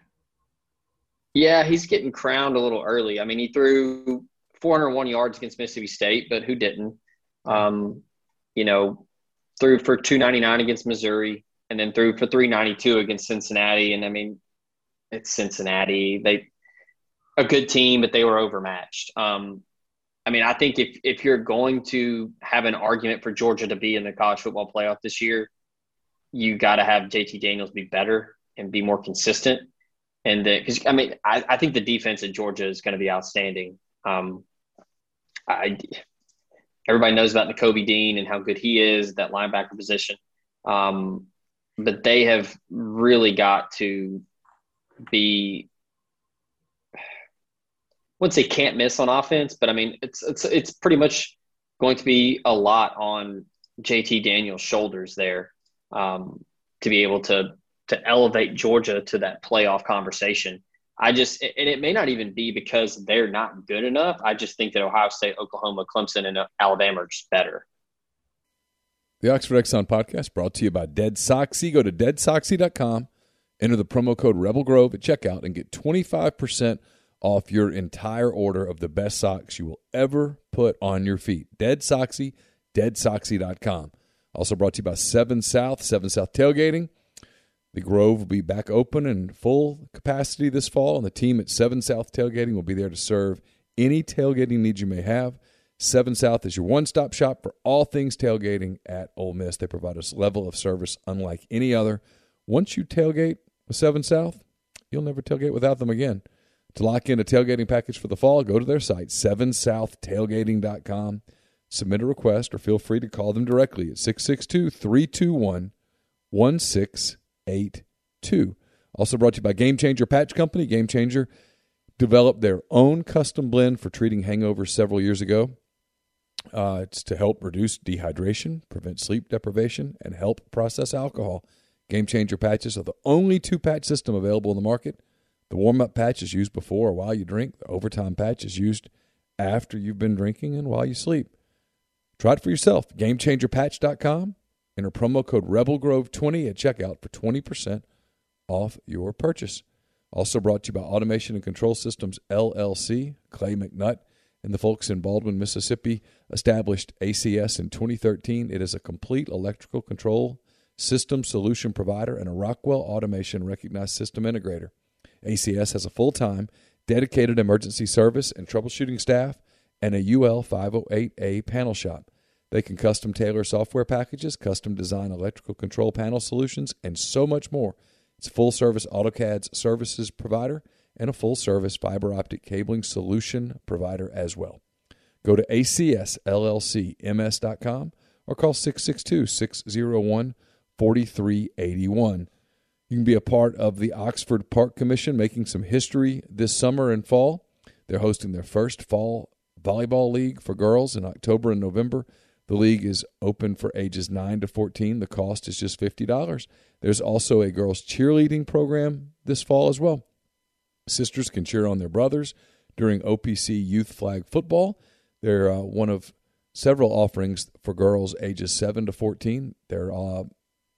Yeah, he's getting crowned a little early. I mean, he threw 401 yards against Mississippi State, but who didn't? Um, you know, threw for 299 against Missouri, and then threw for 392 against Cincinnati. And I mean, it's Cincinnati. They a good team, but they were overmatched. Um, I mean, I think if if you're going to have an argument for Georgia to be in the college football playoff this year, you got to have JT Daniels be better and be more consistent and then because I mean I, I think the defense at Georgia is going to be outstanding. Um, I everybody knows about Nakobe Dean and how good he is that linebacker position, um, but they have really got to be. Once they can't miss on offense, but I mean it's it's it's pretty much going to be a lot on JT Daniels' shoulders there um, to be able to to elevate Georgia to that playoff conversation. I just, and it may not even be because they're not good enough. I just think that Ohio State, Oklahoma, Clemson, and uh, Alabama are just better. The Oxford Exxon podcast brought to you by Dead Soxy. Go to deadsoxy.com, enter the promo code Rebel Grove at checkout, and get 25% off your entire order of the best socks you will ever put on your feet. Dead Soxy, deadsoxy.com. Also brought to you by 7 South, 7 South Tailgating. The Grove will be back open and full capacity this fall, and the team at 7 South Tailgating will be there to serve any tailgating needs you may have. 7 South is your one stop shop for all things tailgating at Ole Miss. They provide a level of service unlike any other. Once you tailgate with 7 South, you'll never tailgate without them again. To lock in a tailgating package for the fall, go to their site, 7southtailgating.com. Submit a request or feel free to call them directly at 662 321 82. Also brought to you by Game Changer Patch Company. Game Changer developed their own custom blend for treating hangovers several years ago. Uh, it's to help reduce dehydration, prevent sleep deprivation, and help process alcohol. Game Changer patches are the only two patch system available in the market. The warm up patch is used before or while you drink. The overtime patch is used after you've been drinking and while you sleep. Try it for yourself. GameChangerPatch.com Enter promo code RebelGrove20 at checkout for 20% off your purchase. Also brought to you by Automation and Control Systems LLC, Clay McNutt, and the folks in Baldwin, Mississippi established ACS in 2013. It is a complete electrical control system solution provider and a Rockwell Automation recognized system integrator. ACS has a full time, dedicated emergency service and troubleshooting staff and a UL 508A panel shop. They can custom tailor software packages, custom design electrical control panel solutions, and so much more. It's a full service AutoCAD services provider and a full service fiber optic cabling solution provider as well. Go to acsllcms.com or call 662 601 4381. You can be a part of the Oxford Park Commission making some history this summer and fall. They're hosting their first fall volleyball league for girls in October and November. The league is open for ages 9 to 14. The cost is just $50. There's also a girls' cheerleading program this fall as well. Sisters can cheer on their brothers during OPC Youth Flag Football. They're uh, one of several offerings for girls ages 7 to 14. There will uh,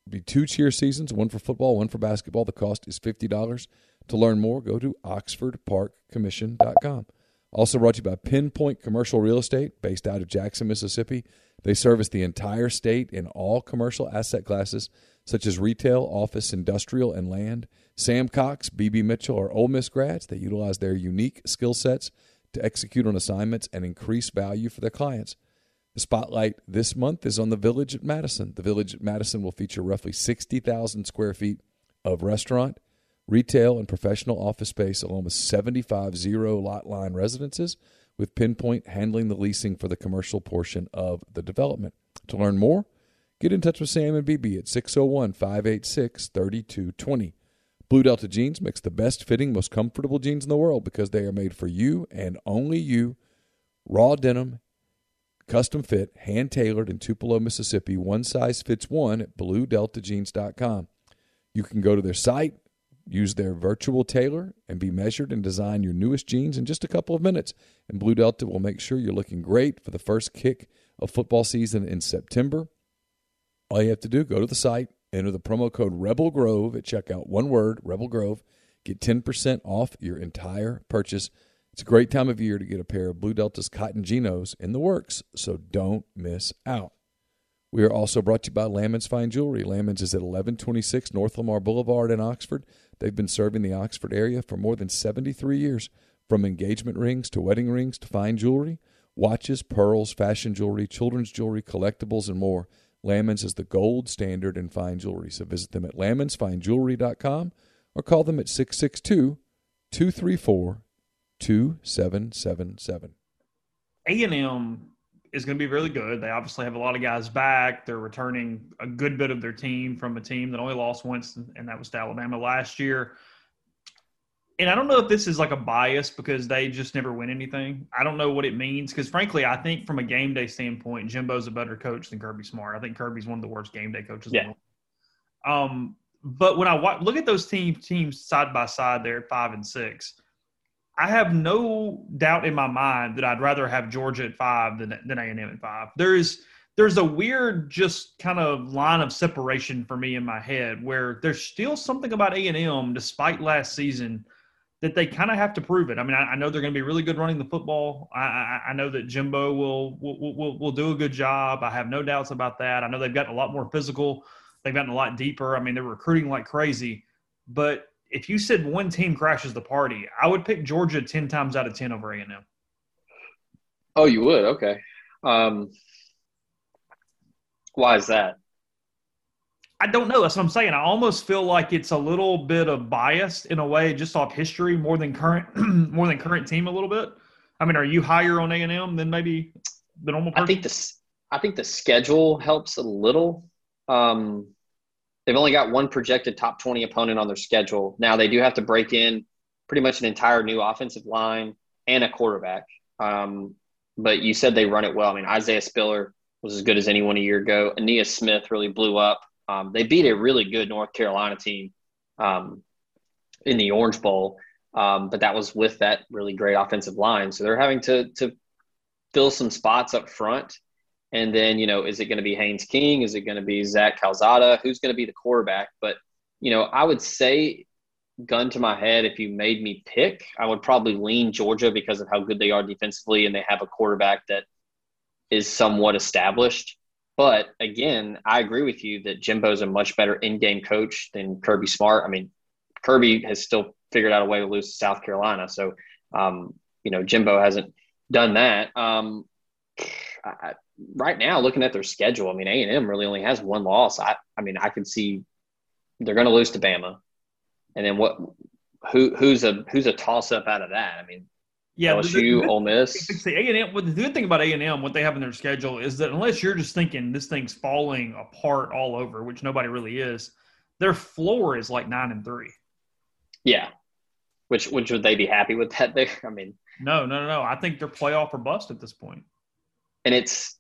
be two cheer seasons, one for football, one for basketball. The cost is $50. To learn more, go to oxfordparkcommission.com. Also brought to you by Pinpoint Commercial Real Estate, based out of Jackson, Mississippi. They service the entire state in all commercial asset classes, such as retail, office, industrial, and land. Sam Cox, BB Mitchell are Ole Miss grads. They utilize their unique skill sets to execute on assignments and increase value for their clients. The spotlight this month is on the Village at Madison. The Village at Madison will feature roughly 60,000 square feet of restaurant, retail, and professional office space, along with 75 zero lot line residences with Pinpoint handling the leasing for the commercial portion of the development. To learn more, get in touch with Sam and BB at 601 586 3220. Blue Delta jeans makes the best fitting, most comfortable jeans in the world because they are made for you and only you. Raw denim, custom fit, hand tailored in Tupelo, Mississippi. One size fits one at bluedeltajeans.com. You can go to their site, Use their virtual tailor and be measured and design your newest jeans in just a couple of minutes. And Blue Delta will make sure you're looking great for the first kick of football season in September. All you have to do, go to the site, enter the promo code Rebel Grove at checkout. One word, Rebel Grove. Get 10% off your entire purchase. It's a great time of year to get a pair of Blue Delta's cotton Genos in the works, so don't miss out. We are also brought to you by Lamons Fine Jewelry. Lamons is at 1126 North Lamar Boulevard in Oxford. They've been serving the Oxford area for more than 73 years. From engagement rings to wedding rings to fine jewelry, watches, pearls, fashion jewelry, children's jewelry, collectibles, and more. Lamons is the gold standard in fine jewelry. So visit them at lamonsfinejewelry.com or call them at 662 234 2777. A&M is going to be really good. They obviously have a lot of guys back. They're returning a good bit of their team from a team that only lost once, and that was to Alabama last year. And I don't know if this is like a bias because they just never win anything. I don't know what it means because, frankly, I think from a game day standpoint, Jimbo's a better coach than Kirby Smart. I think Kirby's one of the worst game day coaches. Yeah. Um, but when I look at those team teams side by side there at five and six, I have no doubt in my mind that I'd rather have Georgia at five than than A and M at five. There's there's a weird just kind of line of separation for me in my head where there's still something about A and M, despite last season, that they kind of have to prove it. I mean, I, I know they're going to be really good running the football. I, I, I know that Jimbo will, will will will do a good job. I have no doubts about that. I know they've gotten a lot more physical. They've gotten a lot deeper. I mean, they're recruiting like crazy, but if you said one team crashes the party, I would pick Georgia ten times out of ten over A and M. Oh, you would? Okay. Um, why is that? I don't know. That's what I'm saying. I almost feel like it's a little bit of bias in a way, just off history more than current, more than current team a little bit. I mean, are you higher on A and M than maybe the normal? Person? I think the I think the schedule helps a little. Um, They've only got one projected top 20 opponent on their schedule. Now they do have to break in pretty much an entire new offensive line and a quarterback. Um, but you said they run it well. I mean, Isaiah Spiller was as good as anyone a year ago. Ainias Smith really blew up. Um, they beat a really good North Carolina team um, in the Orange Bowl, um, but that was with that really great offensive line. So they're having to to fill some spots up front And then, you know, is it going to be Haynes King? Is it going to be Zach Calzada? Who's going to be the quarterback? But, you know, I would say, gun to my head, if you made me pick, I would probably lean Georgia because of how good they are defensively and they have a quarterback that is somewhat established. But again, I agree with you that Jimbo's a much better in game coach than Kirby Smart. I mean, Kirby has still figured out a way to lose to South Carolina. So, um, you know, Jimbo hasn't done that. Um, I, right now, looking at their schedule, I mean, A and M really only has one loss. I, I mean, I could see they're going to lose to Bama, and then what? Who, who's a who's a toss up out of that? I mean, yeah, LSU, the, the, Ole Miss. The A and M. the good thing about A and M, what they have in their schedule is that unless you're just thinking this thing's falling apart all over, which nobody really is, their floor is like nine and three. Yeah, which which would they be happy with that? There, I mean, no, no, no, no. I think they're playoff or bust at this point. And it's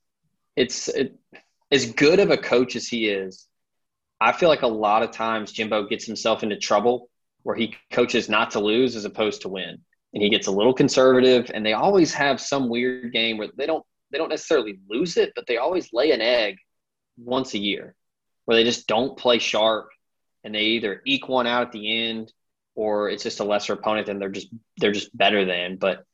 it's it, as good of a coach as he is. I feel like a lot of times Jimbo gets himself into trouble where he coaches not to lose as opposed to win, and he gets a little conservative. And they always have some weird game where they don't they don't necessarily lose it, but they always lay an egg once a year where they just don't play sharp and they either eke one out at the end or it's just a lesser opponent and they're just they're just better than. But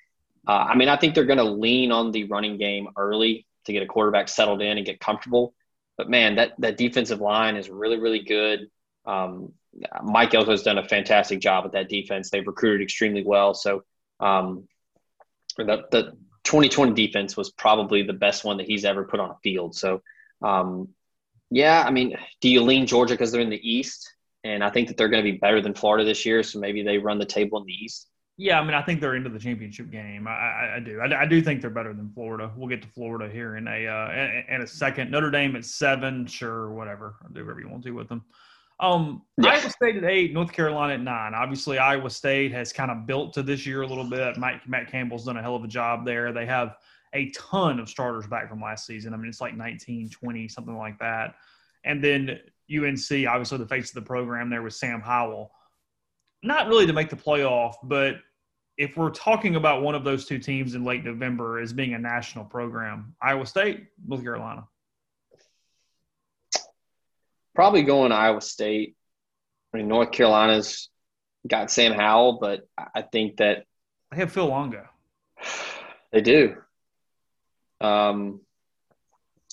uh, I mean, I think they're going to lean on the running game early to get a quarterback settled in and get comfortable. But man, that that defensive line is really really good. Um, Mike Elko has done a fantastic job with that defense. They've recruited extremely well. So um, the the 2020 defense was probably the best one that he's ever put on a field. So um, yeah, I mean, do you lean Georgia because they're in the East? and I think that they're going to be better than Florida this year. So maybe they run the table in the East. Yeah, I mean, I think they're into the championship game. I, I, I do. I, I, do think they're better than Florida. We'll get to Florida here in a uh, in, in a second. Notre Dame at seven, sure, whatever. I'll do whatever you want to with them. Um, yeah. Iowa State at eight, North Carolina at nine. Obviously, Iowa State has kind of built to this year a little bit. Mike, Matt Campbell's done a hell of a job there. They have a ton of starters back from last season. I mean, it's like 19, 20, something like that. And then UNC, obviously the face of the program there was Sam Howell. Not really to make the playoff, but if we're talking about one of those two teams in late November as being a national program, Iowa State, North Carolina. Probably going Iowa State. I mean, North Carolina's got Sam Howell, but I think that they have Phil Longo. They do. Um,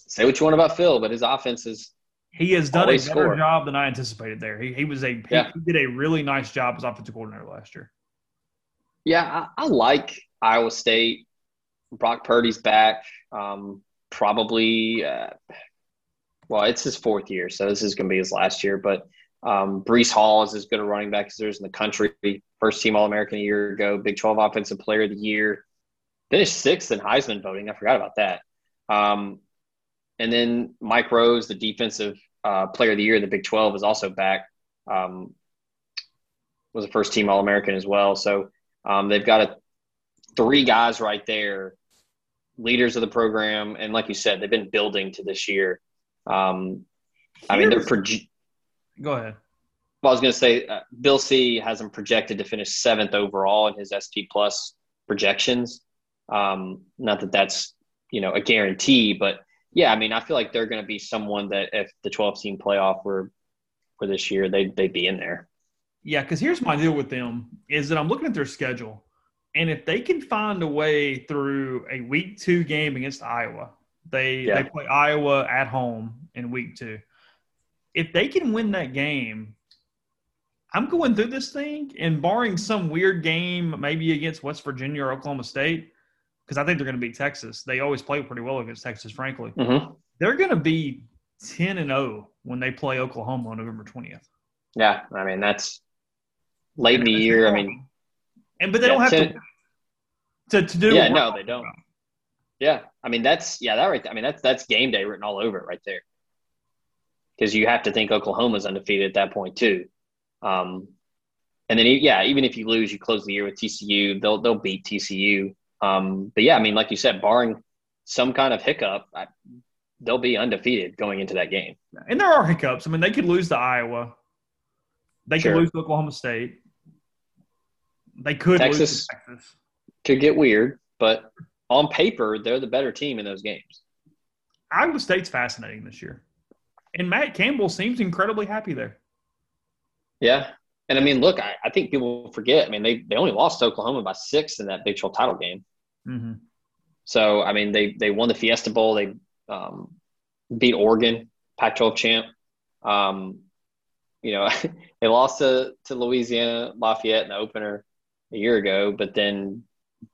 say what you want about Phil, but his offense is he has done a better score. job than I anticipated there. He, he was a yeah. he did a really nice job as offensive coordinator last year. Yeah, I, I like Iowa State. Brock Purdy's back. Um, probably, uh, well, it's his fourth year, so this is going to be his last year. But um, Breece Hall is as good a running back as there is in the country. First team All American a year ago, Big 12 Offensive Player of the Year. Finished sixth in Heisman voting. I forgot about that. Um, and then Mike Rose, the defensive uh, player of the year in the Big 12 is also back. Um, was a first team All American as well. So um, they've got a, three guys right there, leaders of the program. And like you said, they've been building to this year. Um, I mean, they're proje- go ahead. Well, I was going to say uh, Bill C has them projected to finish seventh overall in his SP plus projections. Um, not that that's you know a guarantee, but yeah, I mean, I feel like they're going to be someone that if the 12 team playoff were for this year, they they'd be in there. Yeah, because here's my deal with them is that I'm looking at their schedule, and if they can find a way through a week two game against Iowa, they yeah. they play Iowa at home in week two. If they can win that game, I'm going through this thing, and barring some weird game, maybe against West Virginia or Oklahoma State, because I think they're going to beat Texas. They always play pretty well against Texas, frankly. Mm-hmm. They're going to be 10 and 0 when they play Oklahoma on November 20th. Yeah, I mean that's late in the year. I mean, and but they yeah, don't have 10, to, to to do. Yeah, no, they don't. Yeah, I mean that's yeah that right. I mean that's that's game day written all over it right there. Because you have to think Oklahoma's undefeated at that point too. Um, and then yeah, even if you lose, you close the year with TCU. They'll they'll beat TCU. Um, but yeah, I mean, like you said, barring some kind of hiccup, I, they'll be undefeated going into that game. And there are hiccups. I mean, they could lose to Iowa. They sure. could lose to Oklahoma State. They could Texas, Texas. Could get weird, but on paper, they're the better team in those games. Iowa State's fascinating this year. And Matt Campbell seems incredibly happy there. Yeah. And I mean, look, I, I think people forget. I mean, they, they only lost to Oklahoma by six in that Big 12 title game. Mm-hmm. So, I mean, they, they won the Fiesta Bowl. They um, beat Oregon, Pac 12 champ. Um, you know, they lost to, to Louisiana Lafayette in the opener a year ago, but then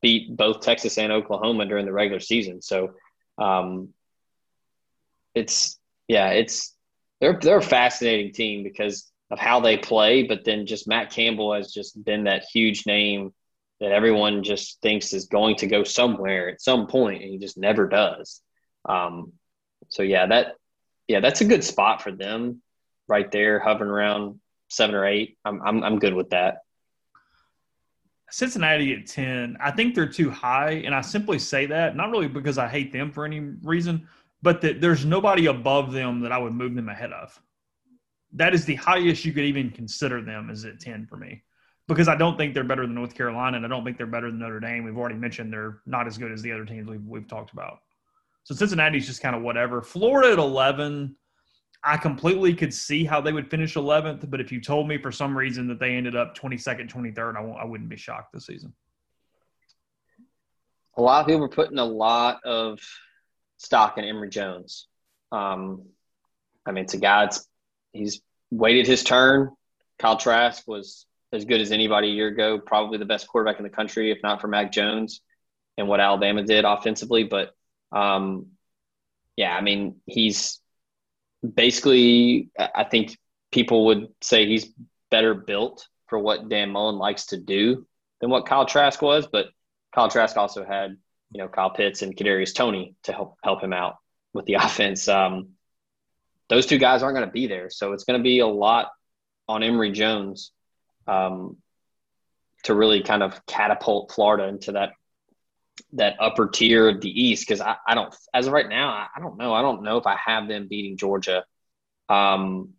beat both Texas and Oklahoma during the regular season. So, um, it's yeah, it's they're they're a fascinating team because of how they play, but then just Matt Campbell has just been that huge name that everyone just thinks is going to go somewhere at some point, and he just never does. Um, so yeah, that yeah, that's a good spot for them right there, hovering around seven or eight. I'm I'm I'm good with that. Cincinnati at 10, I think they're too high. And I simply say that, not really because I hate them for any reason, but that there's nobody above them that I would move them ahead of. That is the highest you could even consider them is at 10 for me. Because I don't think they're better than North Carolina, and I don't think they're better than Notre Dame. We've already mentioned they're not as good as the other teams we've, we've talked about. So Cincinnati's just kind of whatever. Florida at 11, I completely could see how they would finish 11th, but if you told me for some reason that they ended up 22nd, 23rd, I wouldn't be shocked this season. A lot of people are putting a lot of stock in Emory Jones. Um, I mean, it's a guy that's he's waited his turn. Kyle Trask was as good as anybody a year ago, probably the best quarterback in the country, if not for Mac Jones and what Alabama did offensively. But um, yeah, I mean, he's basically, I think people would say he's better built for what Dan Mullen likes to do than what Kyle Trask was. But Kyle Trask also had you know Kyle Pitts and Kadarius Toney to help help him out with the offense. Um, those two guys aren't going to be there, so it's going to be a lot on Emory Jones um, to really kind of catapult Florida into that that upper tier of the East. Because I, I don't, as of right now, I, I don't know. I don't know if I have them beating Georgia. Um,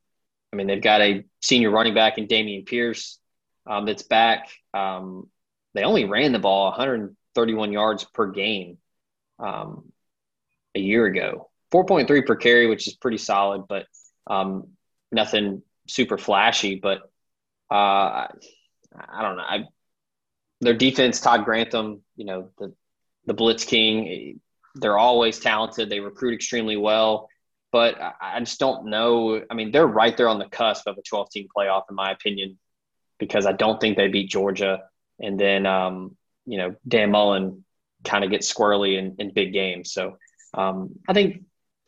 I mean, they've got a senior running back in Dameon Pierce um, that's back. Um, they only ran the ball 131 yards per game um, a year ago. 4.3 per carry, which is pretty solid, but um, nothing super flashy. But uh, I don't know. I, their defense, Todd Grantham, you know, the, the Blitz King, they're always talented. They recruit extremely well. But I just don't know. I mean, they're right there on the cusp of a 12 team playoff, in my opinion, because I don't think they beat Georgia. And then um, you know Dan Mullen kind of gets squirrely in, in big games. So um, I think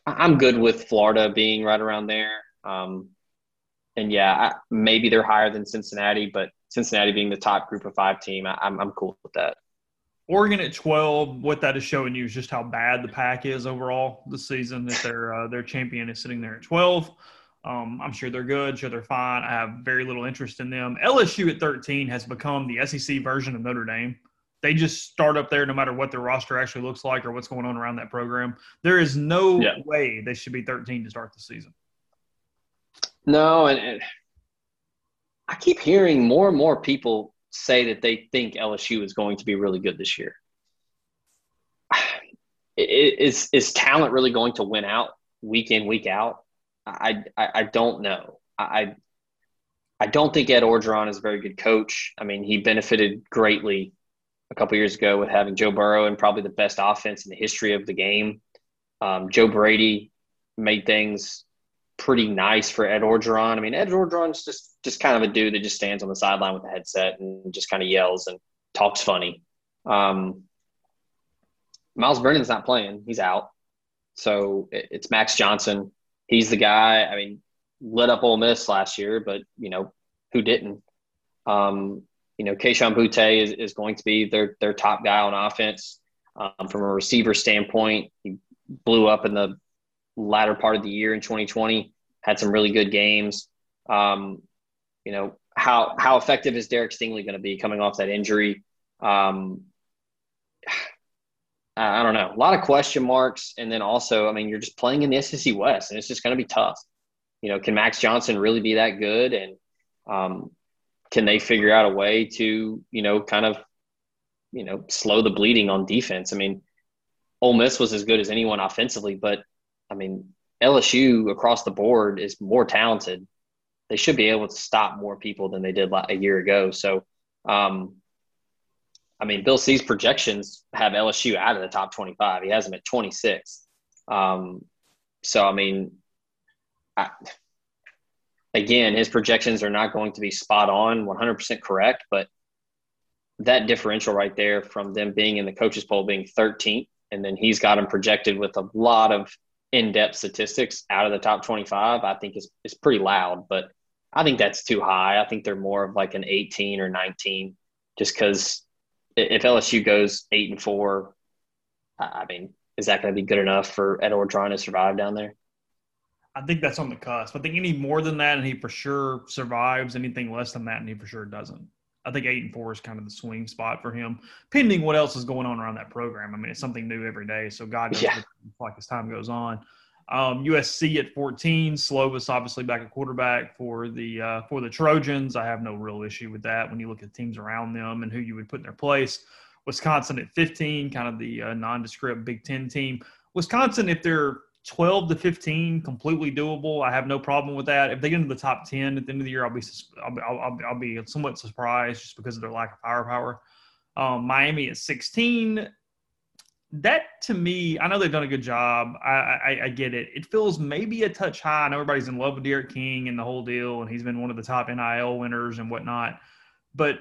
I'm good with Florida being right around there. Um, and yeah, I, maybe they're higher than Cincinnati, but Cincinnati being the top group of five team, I, I'm I'm cool with that. Oregon at 12, what that is showing you is just how bad the pack is overall this season. That their uh, their champion is sitting there at 12. Um, I'm sure they're good, sure they're fine. I have very little interest in them. LSU at 13 has become the SEC version of Notre Dame they just start up there no matter what their roster actually looks like or what's going on around that program. There is no yeah. way they should be 13 to start the season. No, and, and, I keep hearing more and more people say that they think LSU is going to be really good this year. Is is talent really going to win out week in week out? I I, I don't know. I I don't think Ed Orgeron is a very good coach. I mean, he benefited greatly a couple years ago with having Joe Burrow and probably the best offense in the history of the game. Um, Joe Brady made things pretty nice for Ed Orgeron. I mean, Ed Orgeron's just just kind of a dude that just stands on the sideline with a headset and just kind of yells and talks funny. Um, Myles Brennan's not playing; he's out. So it's Max Johnson. He's the guy. I mean, lit up Ole Miss last year, but you know who didn't? Um, you know, Kayshon Boutte is, is going to be their their top guy on offense. Um, from a receiver standpoint, he blew up in the latter part of the year in 2020. Had some really good games. Um, you know, how how effective is Derek Stingley going to be coming off that injury? Um, I don't know. A lot of question marks, and then also, I mean, you're just playing in the SEC West, and it's just going to be tough. You know, can Max Johnson really be that good? And um, can they figure out a way to, you know, kind of, you know, slow the bleeding on defense? I mean, Ole Miss was as good as anyone offensively, but I mean, LSU across the board is more talented. They should be able to stop more people than they did like a year ago. So, um, I mean, Bill C's projections have LSU out of the top 25. He has them at 26. Um, so, I mean, I, again, his projections are not going to be spot on, 100% correct, but that differential right there from them being in the coaches poll being 13th, and then he's got them projected with a lot of in-depth statistics out of the top 25, I think is, is pretty loud, but I think that's too high. I think they're more of like an 18 or 19, just because if LSU goes eight and four, I mean, is that going to be good enough for Ed Orgeron to survive down there? I think that's on the cusp. I think any more than that, and he for sure survives. Anything less than that, and he for sure doesn't. I think eight and four is kind of the swing spot for him, pending what else is going on around that program. I mean, it's something new every day, so God knows yeah. like as time goes on. Um, USC at 14, Slovis obviously back at quarterback for the uh, for the Trojans. I have no real issue with that when you look at teams around them and who you would put in their place. Wisconsin at 15, kind of the uh, nondescript Big Ten team. Wisconsin, if they're 12 to 15 completely doable. I have no problem with that. If they get into the top 10 at the end of the year i'll be i'll, I'll, I'll be somewhat surprised just because of their lack of firepower. Um, miami at 16 that to me i know they've done a good job. I, I, I get it. It feels maybe a touch high. I know everybody's in love with D'Eriq King and the whole deal and he's been one of the top nil winners and whatnot but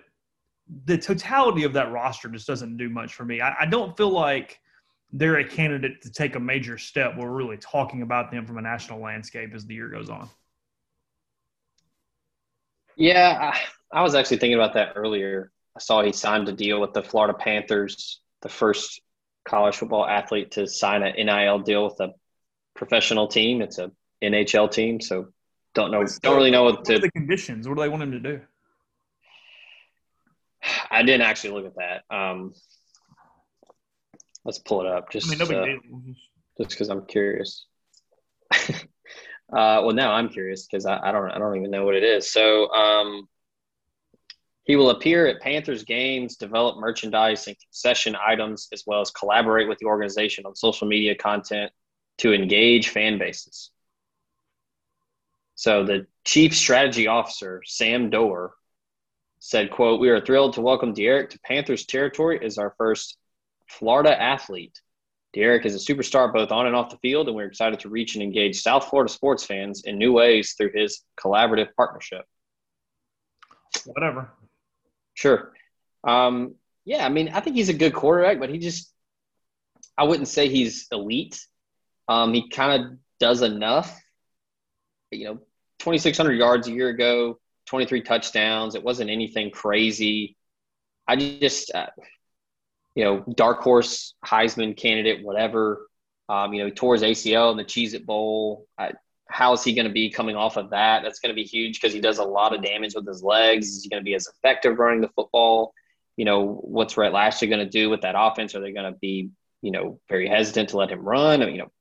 the totality of that roster just doesn't do much for me. I, I don't feel like they're a candidate to take a major step. We're really talking about them from a national landscape as the year goes on. Yeah, I, I was actually thinking about that earlier. I saw he signed a deal with the Florida Panthers, the first college football athlete to sign an NIL deal with a professional team. It's a NHL team, so don't know. don't really know what, what to, the conditions. What do they want him to do? I didn't actually look at that. Um, Let's pull it up. Just I mean, uh, just because I'm curious. uh, well, now I'm curious because I, I, don't I don't even know what it is. So um, he will appear at Panthers games, develop merchandise and concession items, as well as collaborate with the organization on social media content to engage fan bases. So the chief strategy officer, Sam Dorr, said, quote, We are thrilled to welcome D'Eriq to Panthers territory as our first Florida athlete. D'Eriq is a superstar both on and off the field, and we're excited to reach and engage South Florida sports fans in new ways through his collaborative partnership. Whatever. Sure. Um, yeah, I mean, I think he's a good quarterback, but he just, I wouldn't say he's elite. Um, he kind of does enough. You know, 2,600 yards a year ago, 23 touchdowns. It wasn't anything crazy. I just, uh, you know, dark horse Heisman candidate, whatever. Um, you know, he tore his ACL in the Cheez It Bowl. I, how is he going to be coming off of that? That's going to be huge because he does a lot of damage with his legs. Is he going to be as effective running the football? You know, what's Rhett Lashlee going to do with that offense? Are they going to be, you know, very hesitant to let him run? I mean, you know,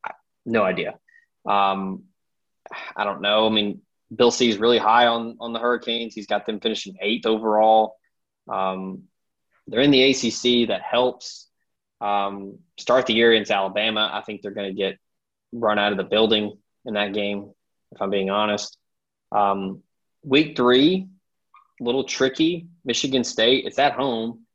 no idea. Um, I don't know. I mean, Bill C is really high on on the Hurricanes. He's got them finishing eighth overall. Um, they're in the ACC. That helps. Um, start the year against Alabama. I think they're going to get run out of the building in that game. If I'm being honest, um, week three, a little tricky. Michigan State. It's at home,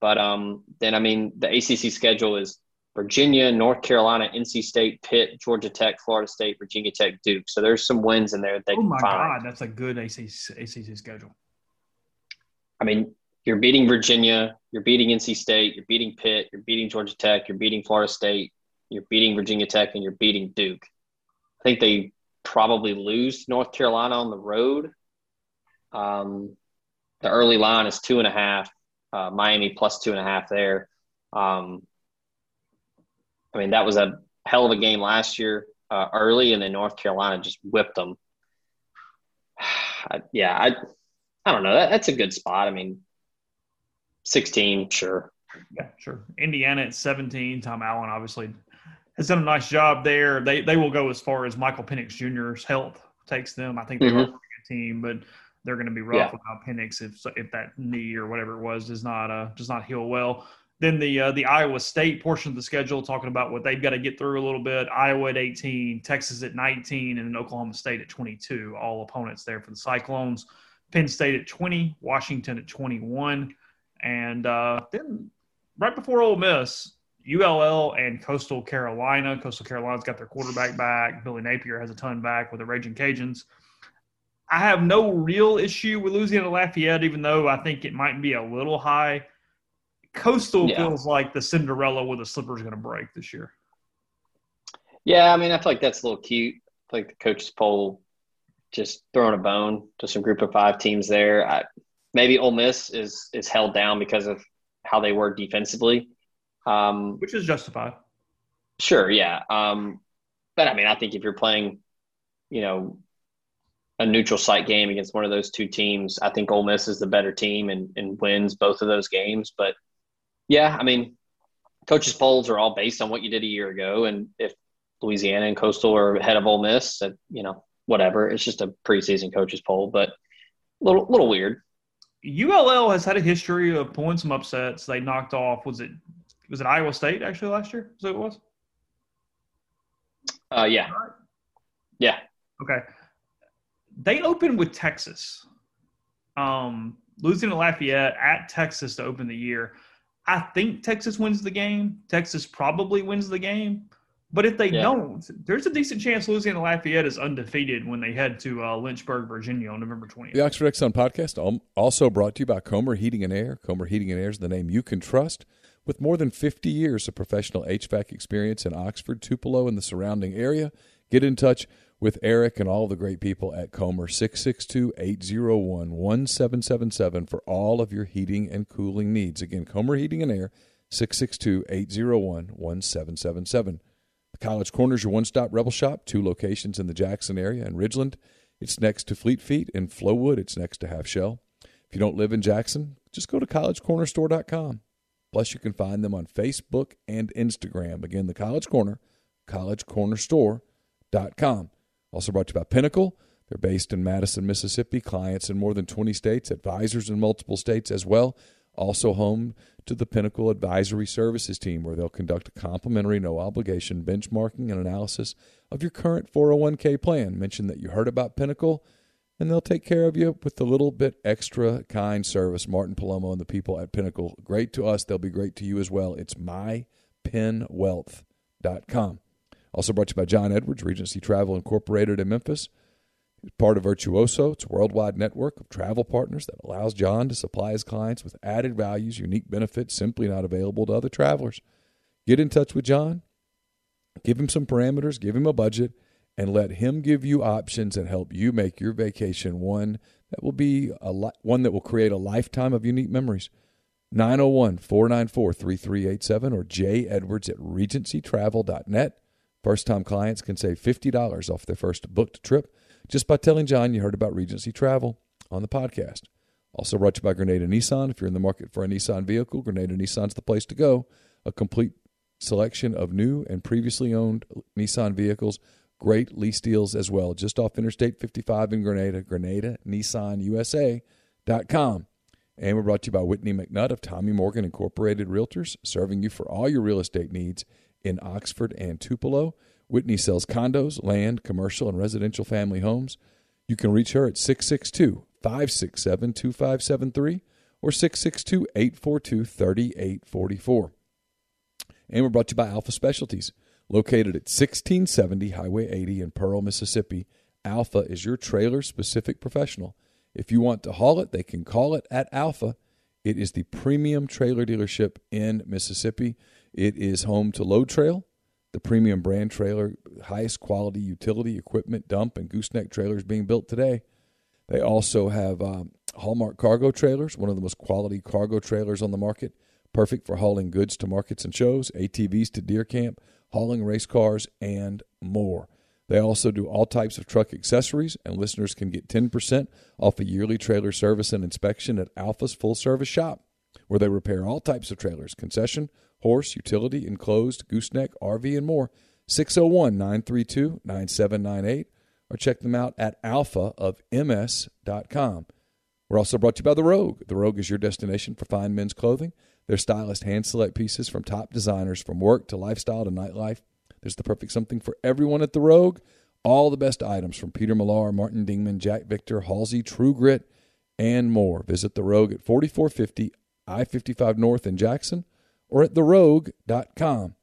but um, then I mean the ACC schedule is Virginia, North Carolina, NC State, Pitt, Georgia Tech, Florida State, Virginia Tech, Duke. So there's some wins in there. That they oh my god, that's a good ACC, ACC schedule. I mean, you're beating Virginia, you're beating NC State, you're beating Pitt, you're beating Georgia Tech, you're beating Florida State, you're beating Virginia Tech, and you're beating Duke. I think they probably lose North Carolina on the road. Um, the early line is two and a half. Uh, Miami plus two and a half there. Um, I mean, that was a hell of a game last year uh, early, and then North Carolina just whipped them. yeah, I, I don't know. That, that's a good spot. I mean, 16, sure. Yeah, sure. Indiana at 17. Tom Allen obviously has done a nice job there. They they will go as far as Michael Penix Jr.'s health takes them. I think they mm-hmm. a pretty good team, but they're going to be rough yeah. without Penix if if that knee or whatever it was does not uh does not heal well. Then the uh, the Iowa State portion of the schedule, talking about what they've got to get through a little bit. Iowa at 18, Texas at 19, and then Oklahoma State at 22. All opponents there for the Cyclones. Penn State at 20, Washington at 21, and uh, then right before Ole Miss, ULL and Coastal Carolina. Coastal Carolina's got their quarterback back. Billy Napier has a ton back with the Raging Cajuns. I have no real issue with Louisiana Lafayette, even though I think it might be a little high. Coastal yeah. feels like the Cinderella where the slipper is going to break this year. Yeah, I mean, I feel like that's a little cute. Like the coaches poll just throwing a bone to some group of five teams there. I, maybe Ole Miss is is held down because of how they were defensively, um, which is justified. Sure, yeah, um, but I mean, I think if you're playing, you know, a neutral site game against one of those two teams, I think Ole Miss is the better team and, and wins both of those games. But yeah, I mean, coaches' polls are all based on what you did a year ago, and if Louisiana and Coastal are ahead of Ole Miss, that you know, whatever. It's just a preseason coaches poll, but a little little weird. ULL has had a history of pulling some upsets. They knocked off was it was it Iowa State actually last year? So it was. Uh, yeah. Right. Yeah. Okay. They opened with Texas. Um, losing to Lafayette at Texas to open the year. I think Texas wins the game. Texas probably wins the game. But if they yeah. don't, there's a decent chance Louisiana Lafayette is undefeated when they head to uh, Lynchburg, Virginia on November 20th. The Oxford Exxon podcast also brought to you by Comer Heating and Air. Comer Heating and Air is the name you can trust. With more than 50 years of professional HVAC experience in Oxford, Tupelo, and the surrounding area, get in touch with Eric and all the great people at Comer 662 801 1777 for all of your heating and cooling needs. Again, Comer Heating and Air 662 801 1777. College Corner is your one stop Rebel shop, two locations in the Jackson area and Ridgeland. It's next to Fleet Feet. In Flowood, it's next to Half Shell. If you don't live in Jackson, just go to collegecornerstore.com. Plus, you can find them on Facebook and Instagram. Again, the College Corner, collegecornerstore.com. Also brought to you by Pinnacle. They're based in Madison, Mississippi. Clients in more than 20 states, advisors in multiple states as well also home to the Pinnacle Advisory Services team, where they'll conduct a complimentary, no obligation benchmarking and analysis of your current 401k plan. Mention that you heard about Pinnacle, and they'll take care of you with a little bit extra kind service. Martin Palomo and the people at Pinnacle, great to us. They'll be great to you as well. It's mypinwealth.com. Also brought to you by John Edwards, Regency Travel Incorporated in Memphis. It's part of Virtuoso. It's a worldwide network of travel partners that allows John to supply his clients with added values, unique benefits simply not available to other travelers. Get in touch with John, give him some parameters, give him a budget, and let him give you options and help you make your vacation one that will be a li- one that will create a lifetime of unique memories. 901 494 3387 or J Edwards at regencytravel.net. First time clients can save $50 off their first booked trip just by telling John you heard about Regency Travel on the podcast. Also brought to you by Grenada Nissan. If you're in the market for a Nissan vehicle, Grenada Nissan's the place to go. A complete selection of new and previously owned Nissan vehicles. Great lease deals as well. Just off Interstate 55 in Grenada, Grenada Nissan. And we're brought to you by Whitney McNutt of Tommy Morgan Incorporated Realtors, serving you for all your real estate needs in Oxford and Tupelo. Whitney sells condos, land, commercial, and residential family homes. You can reach her at 662 567 2573 or 662 842 3844. And we're brought to you by Alpha Specialties. Located at 1670 Highway 80 in Pearl, Mississippi, Alpha is your trailer specific professional. If you want to haul it, they can call it at Alpha. It is the premium trailer dealership in Mississippi. It is home to Load Trail, the premium brand trailer, highest quality utility equipment dump and gooseneck trailers being built today. They also have um, Hallmark cargo trailers, one of the most quality cargo trailers on the market, perfect for hauling goods to markets and shows, ATVs to deer camp, hauling race cars, and more. They also do all types of truck accessories, and listeners can get 10% off a yearly trailer service and inspection at Alpha's full service shop, where they repair all types of trailers, concession, horse, utility, enclosed, gooseneck, RV, and more. 601 932 9798 or check them out at alphaofms.com. We're also brought to you by The Rogue. The Rogue is your destination for fine men's clothing. Their stylist hand select pieces from top designers from work to lifestyle to nightlife. There's the perfect something for everyone at The Rogue. All the best items from Peter Millar, Martin Dingman, Jack Victor, Halsey, True Grit, and more. Visit The Rogue at 4450 I 55 North in Jackson or at therogue.com.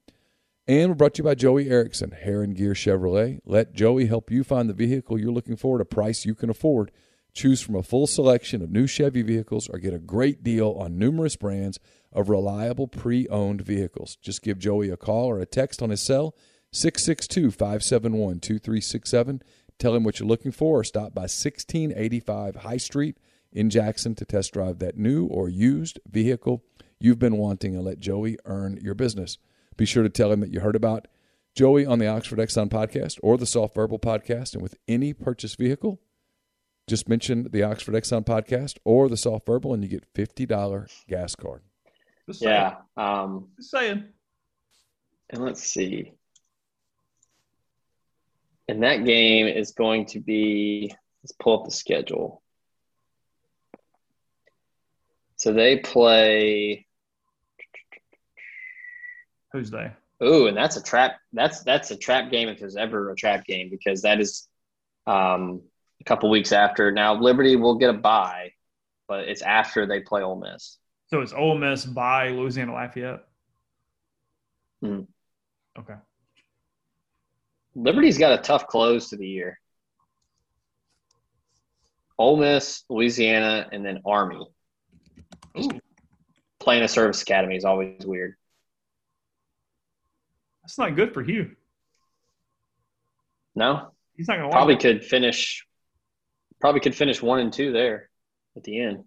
And we're brought to you by Joey Erickson, Herrin-Gear Chevrolet. Let Joey help you find the vehicle you're looking for at a price you can afford. Choose from a full selection of new Chevy vehicles or get a great deal on numerous brands of reliable pre owned vehicles. Just give Joey a call or a text on his cell, 662 571 2367. Tell him what you're looking for or stop by 1685 High Street in Jackson to test drive that new or used vehicle you've been wanting and let Joey earn your business. Be sure to tell him that you heard about Joey on the Oxford Exxon podcast or the Soft Verbal podcast. And with any purchase vehicle, just mention the Oxford Exxon podcast or the Soft Verbal and you get $50 gas card. Just. Yeah. Um, Just saying. and let's see. And that game is going to be, let's pull up the schedule. So they play, Who's they? ooh, and that's a trap. That's that's a trap game if there's ever a trap game because that is um, a couple weeks after. Now Liberty will get a bye, but it's after they play Ole Miss. So it's Ole Miss by Louisiana Lafayette. Mhm. Okay. Liberty's got a tough close to the year. Ole Miss, Louisiana, and then Army. Playing a service academy is always weird. That's not good for Hugh. No, He's not going to probably could finish. Probably could finish one and two there at the end.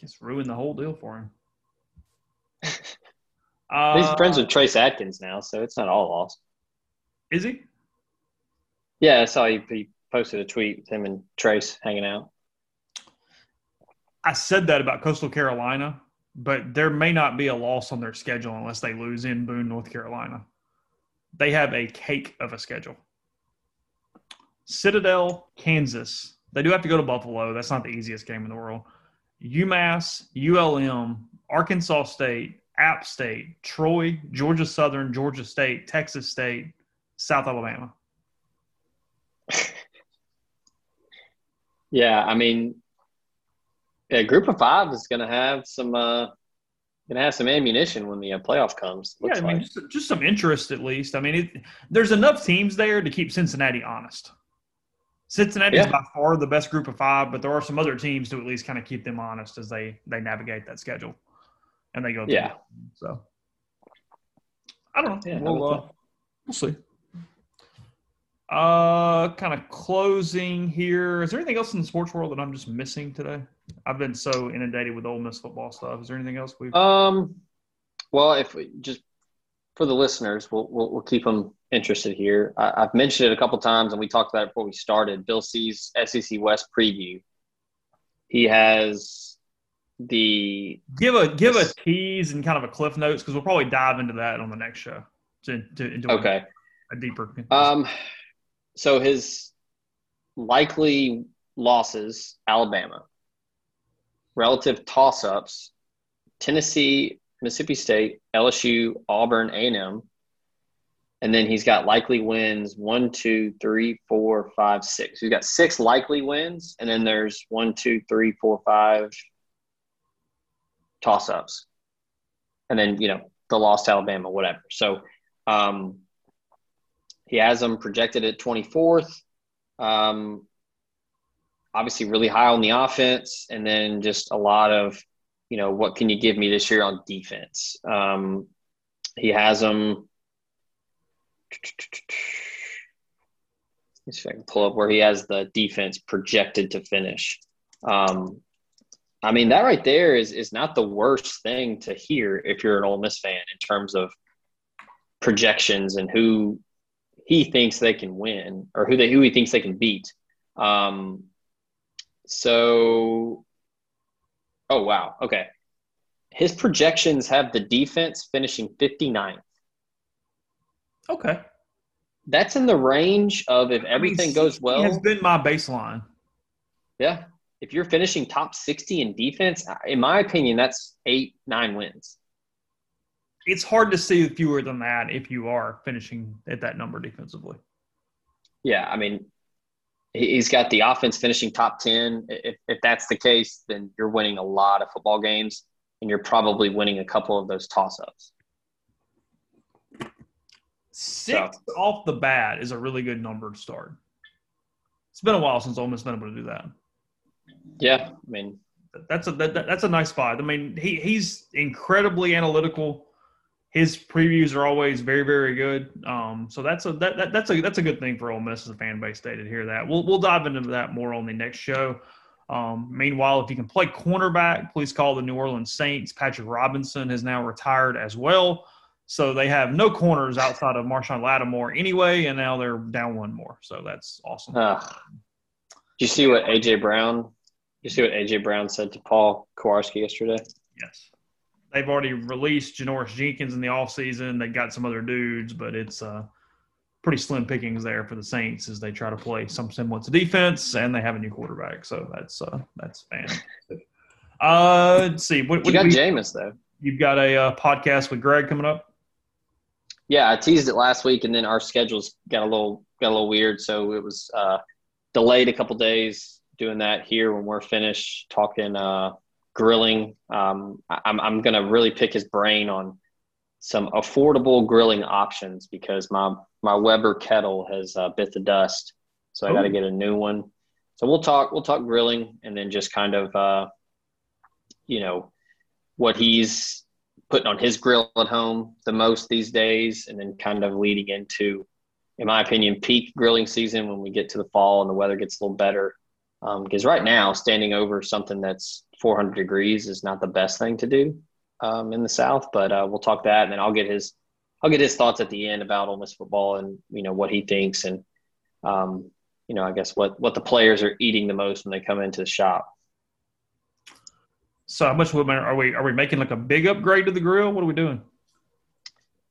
Just ruin the whole deal for him. He's Uh, friends with Trace Atkins now, so it's not all lost. Is he? Yeah, I saw he, he posted a tweet with him and Trace hanging out. I said that about Coastal Carolina, but there may not be a loss on their schedule unless they lose in Boone, North Carolina. They have a cake of a schedule. Citadel, Kansas. They do have to go to Buffalo. That's not the easiest game in the world. UMass, ULM, Arkansas State, App State, Troy, Georgia Southern, Georgia State, Texas State, South Alabama. Yeah, I mean, a group of five is going to have some uh, going to have some ammunition when the uh, playoff comes. Yeah, I mean, like. just, just some interest at least. I mean, it, there's enough teams there to keep Cincinnati honest. Cincinnati is Yeah. by far the best group of five, but there are some other teams to at least kind of keep them honest as they they navigate that schedule and they go. through Yeah. So I don't know. Yeah, we'll, uh, we'll see. Uh, kind of closing here. Is there anything else in the sports world that I'm just missing today? I've been so inundated with Ole Miss football stuff. Is there anything else we've? Um, well, if we just for the listeners, we'll we'll, we'll keep them interested here. I, I've mentioned it a couple times, and we talked about it before we started. Bill C's SEC West preview. He has the give a give a tease and kind of a cliff notes because we'll probably dive into that on the next show to, to a- okay. a, deeper. Um, so his likely losses: Alabama, relative toss-ups: Tennessee, Mississippi State, LSU, Auburn, A&M, and then he's got likely wins: one, two, three, four, five, six. He's got six likely wins, and then there's one, two, three, four, five toss-ups, and then you know the lost Alabama, whatever. So. Um, he has them projected at 24th. Um, obviously, really high on the offense, and then just a lot of, you know, what can you give me this year on defense? Um, he has them. Let's see if I can pull up where he has the defense projected to finish. Um, I mean, that right there is is not the worst thing to hear if you're an Ole Miss fan in terms of projections and who he thinks they can win or who they who he thinks they can beat. Um, so, oh wow, okay. His projections have the defense finishing 59th. okay, That's in the range of if everything I mean, goes he well. has been my baseline. yeah, if you're finishing top 60 in defense, in my opinion, that's eight, nine wins. It's hard to see fewer than that if you are finishing at that number defensively. Yeah, I mean, he's got the offense finishing top 10. If, if that's the case, then you're winning a lot of football games and you're probably winning a couple of those toss ups. Six so. off the bat is a really good number to start. It's been a while since Ole Miss been able to do that. Yeah, I mean that's a that, that's a nice spot. I mean he he's incredibly analytical. His previews are always very very good. Um, so that's a that, that that's a that's a good thing for Ole Miss as a fan base day to hear that. We'll we'll dive into that more on the next show. Um, meanwhile, if you can play cornerback, please call the New Orleans Saints. Patrick Robinson has now retired as well. So they have no corners outside of Marshon Lattimore anyway, and now they're down one more. So that's awesome. Uh, you see what AJ Brown you see what AJ Brown said to Paul Kuharsky yesterday? Yes. They've already released Janoris Jenkins in the offseason. They got some other dudes, but it's uh, pretty slim pickings there for the Saints as they try to play some semblance of defense, and they have a new quarterback. So that's uh, that's fantastic. Uh, let's see. What, what you got we, Jameis though. You've got a uh, podcast with Greg coming up. Yeah, I teased it last week, and then our schedules got a little got a little weird, so it was uh, delayed a couple days doing that here when we're finished talking uh, grilling. Um, I'm, I'm going to really pick his brain on some affordable grilling options because my, my Weber kettle has uh, bit the dust. So I got to get a new one. So we'll talk, we'll talk grilling and then just kind of, uh, you know, what he's putting on his grill at home the most these days. And then kind of leading into, in my opinion, peak grilling season when we get to the fall and the weather gets a little better because um, right now standing over something that's 400 degrees is not the best thing to do um, in the South. But uh, we'll talk that, and then I'll get his I'll get his thoughts at the end about Ole Miss football and you know what he thinks, and um, you know I guess what what the players are eating the most when they come into the shop. So how much are we are we making like a big upgrade to the grill? What are we doing?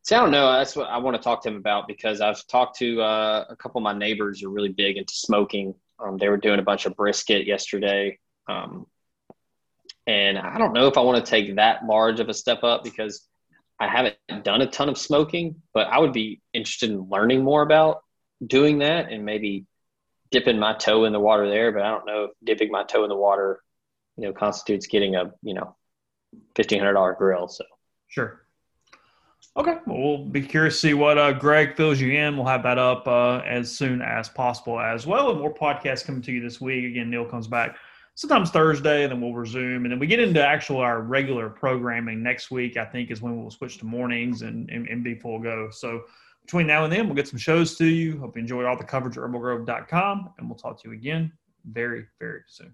See, I don't know. That's what I want to talk to him about because I've talked to uh, a couple of my neighbors who are really big into smoking um, they were doing a bunch of brisket yesterday. Um, and I don't know if I want to take that large of a step up because I haven't done a ton of smoking, but I would be interested in learning more about doing that and maybe dipping my toe in the water there. But I don't know if dipping my toe in the water, you know, constitutes getting a, you know, $1,500 grill. So, sure. Okay, well, we'll be curious to see what uh, Greg fills you in. We'll have that up uh, as soon as possible as well. And more podcasts coming to you this week. Again, Neil comes back sometimes Thursday, and then we'll resume. And then we get into actual our regular programming next week, I think, is when we'll switch to mornings and, and, and be full go. So between now and then, we'll get some shows to you. Hope you enjoy all the coverage at rebelgrove.com, and we'll talk to you again very, very soon.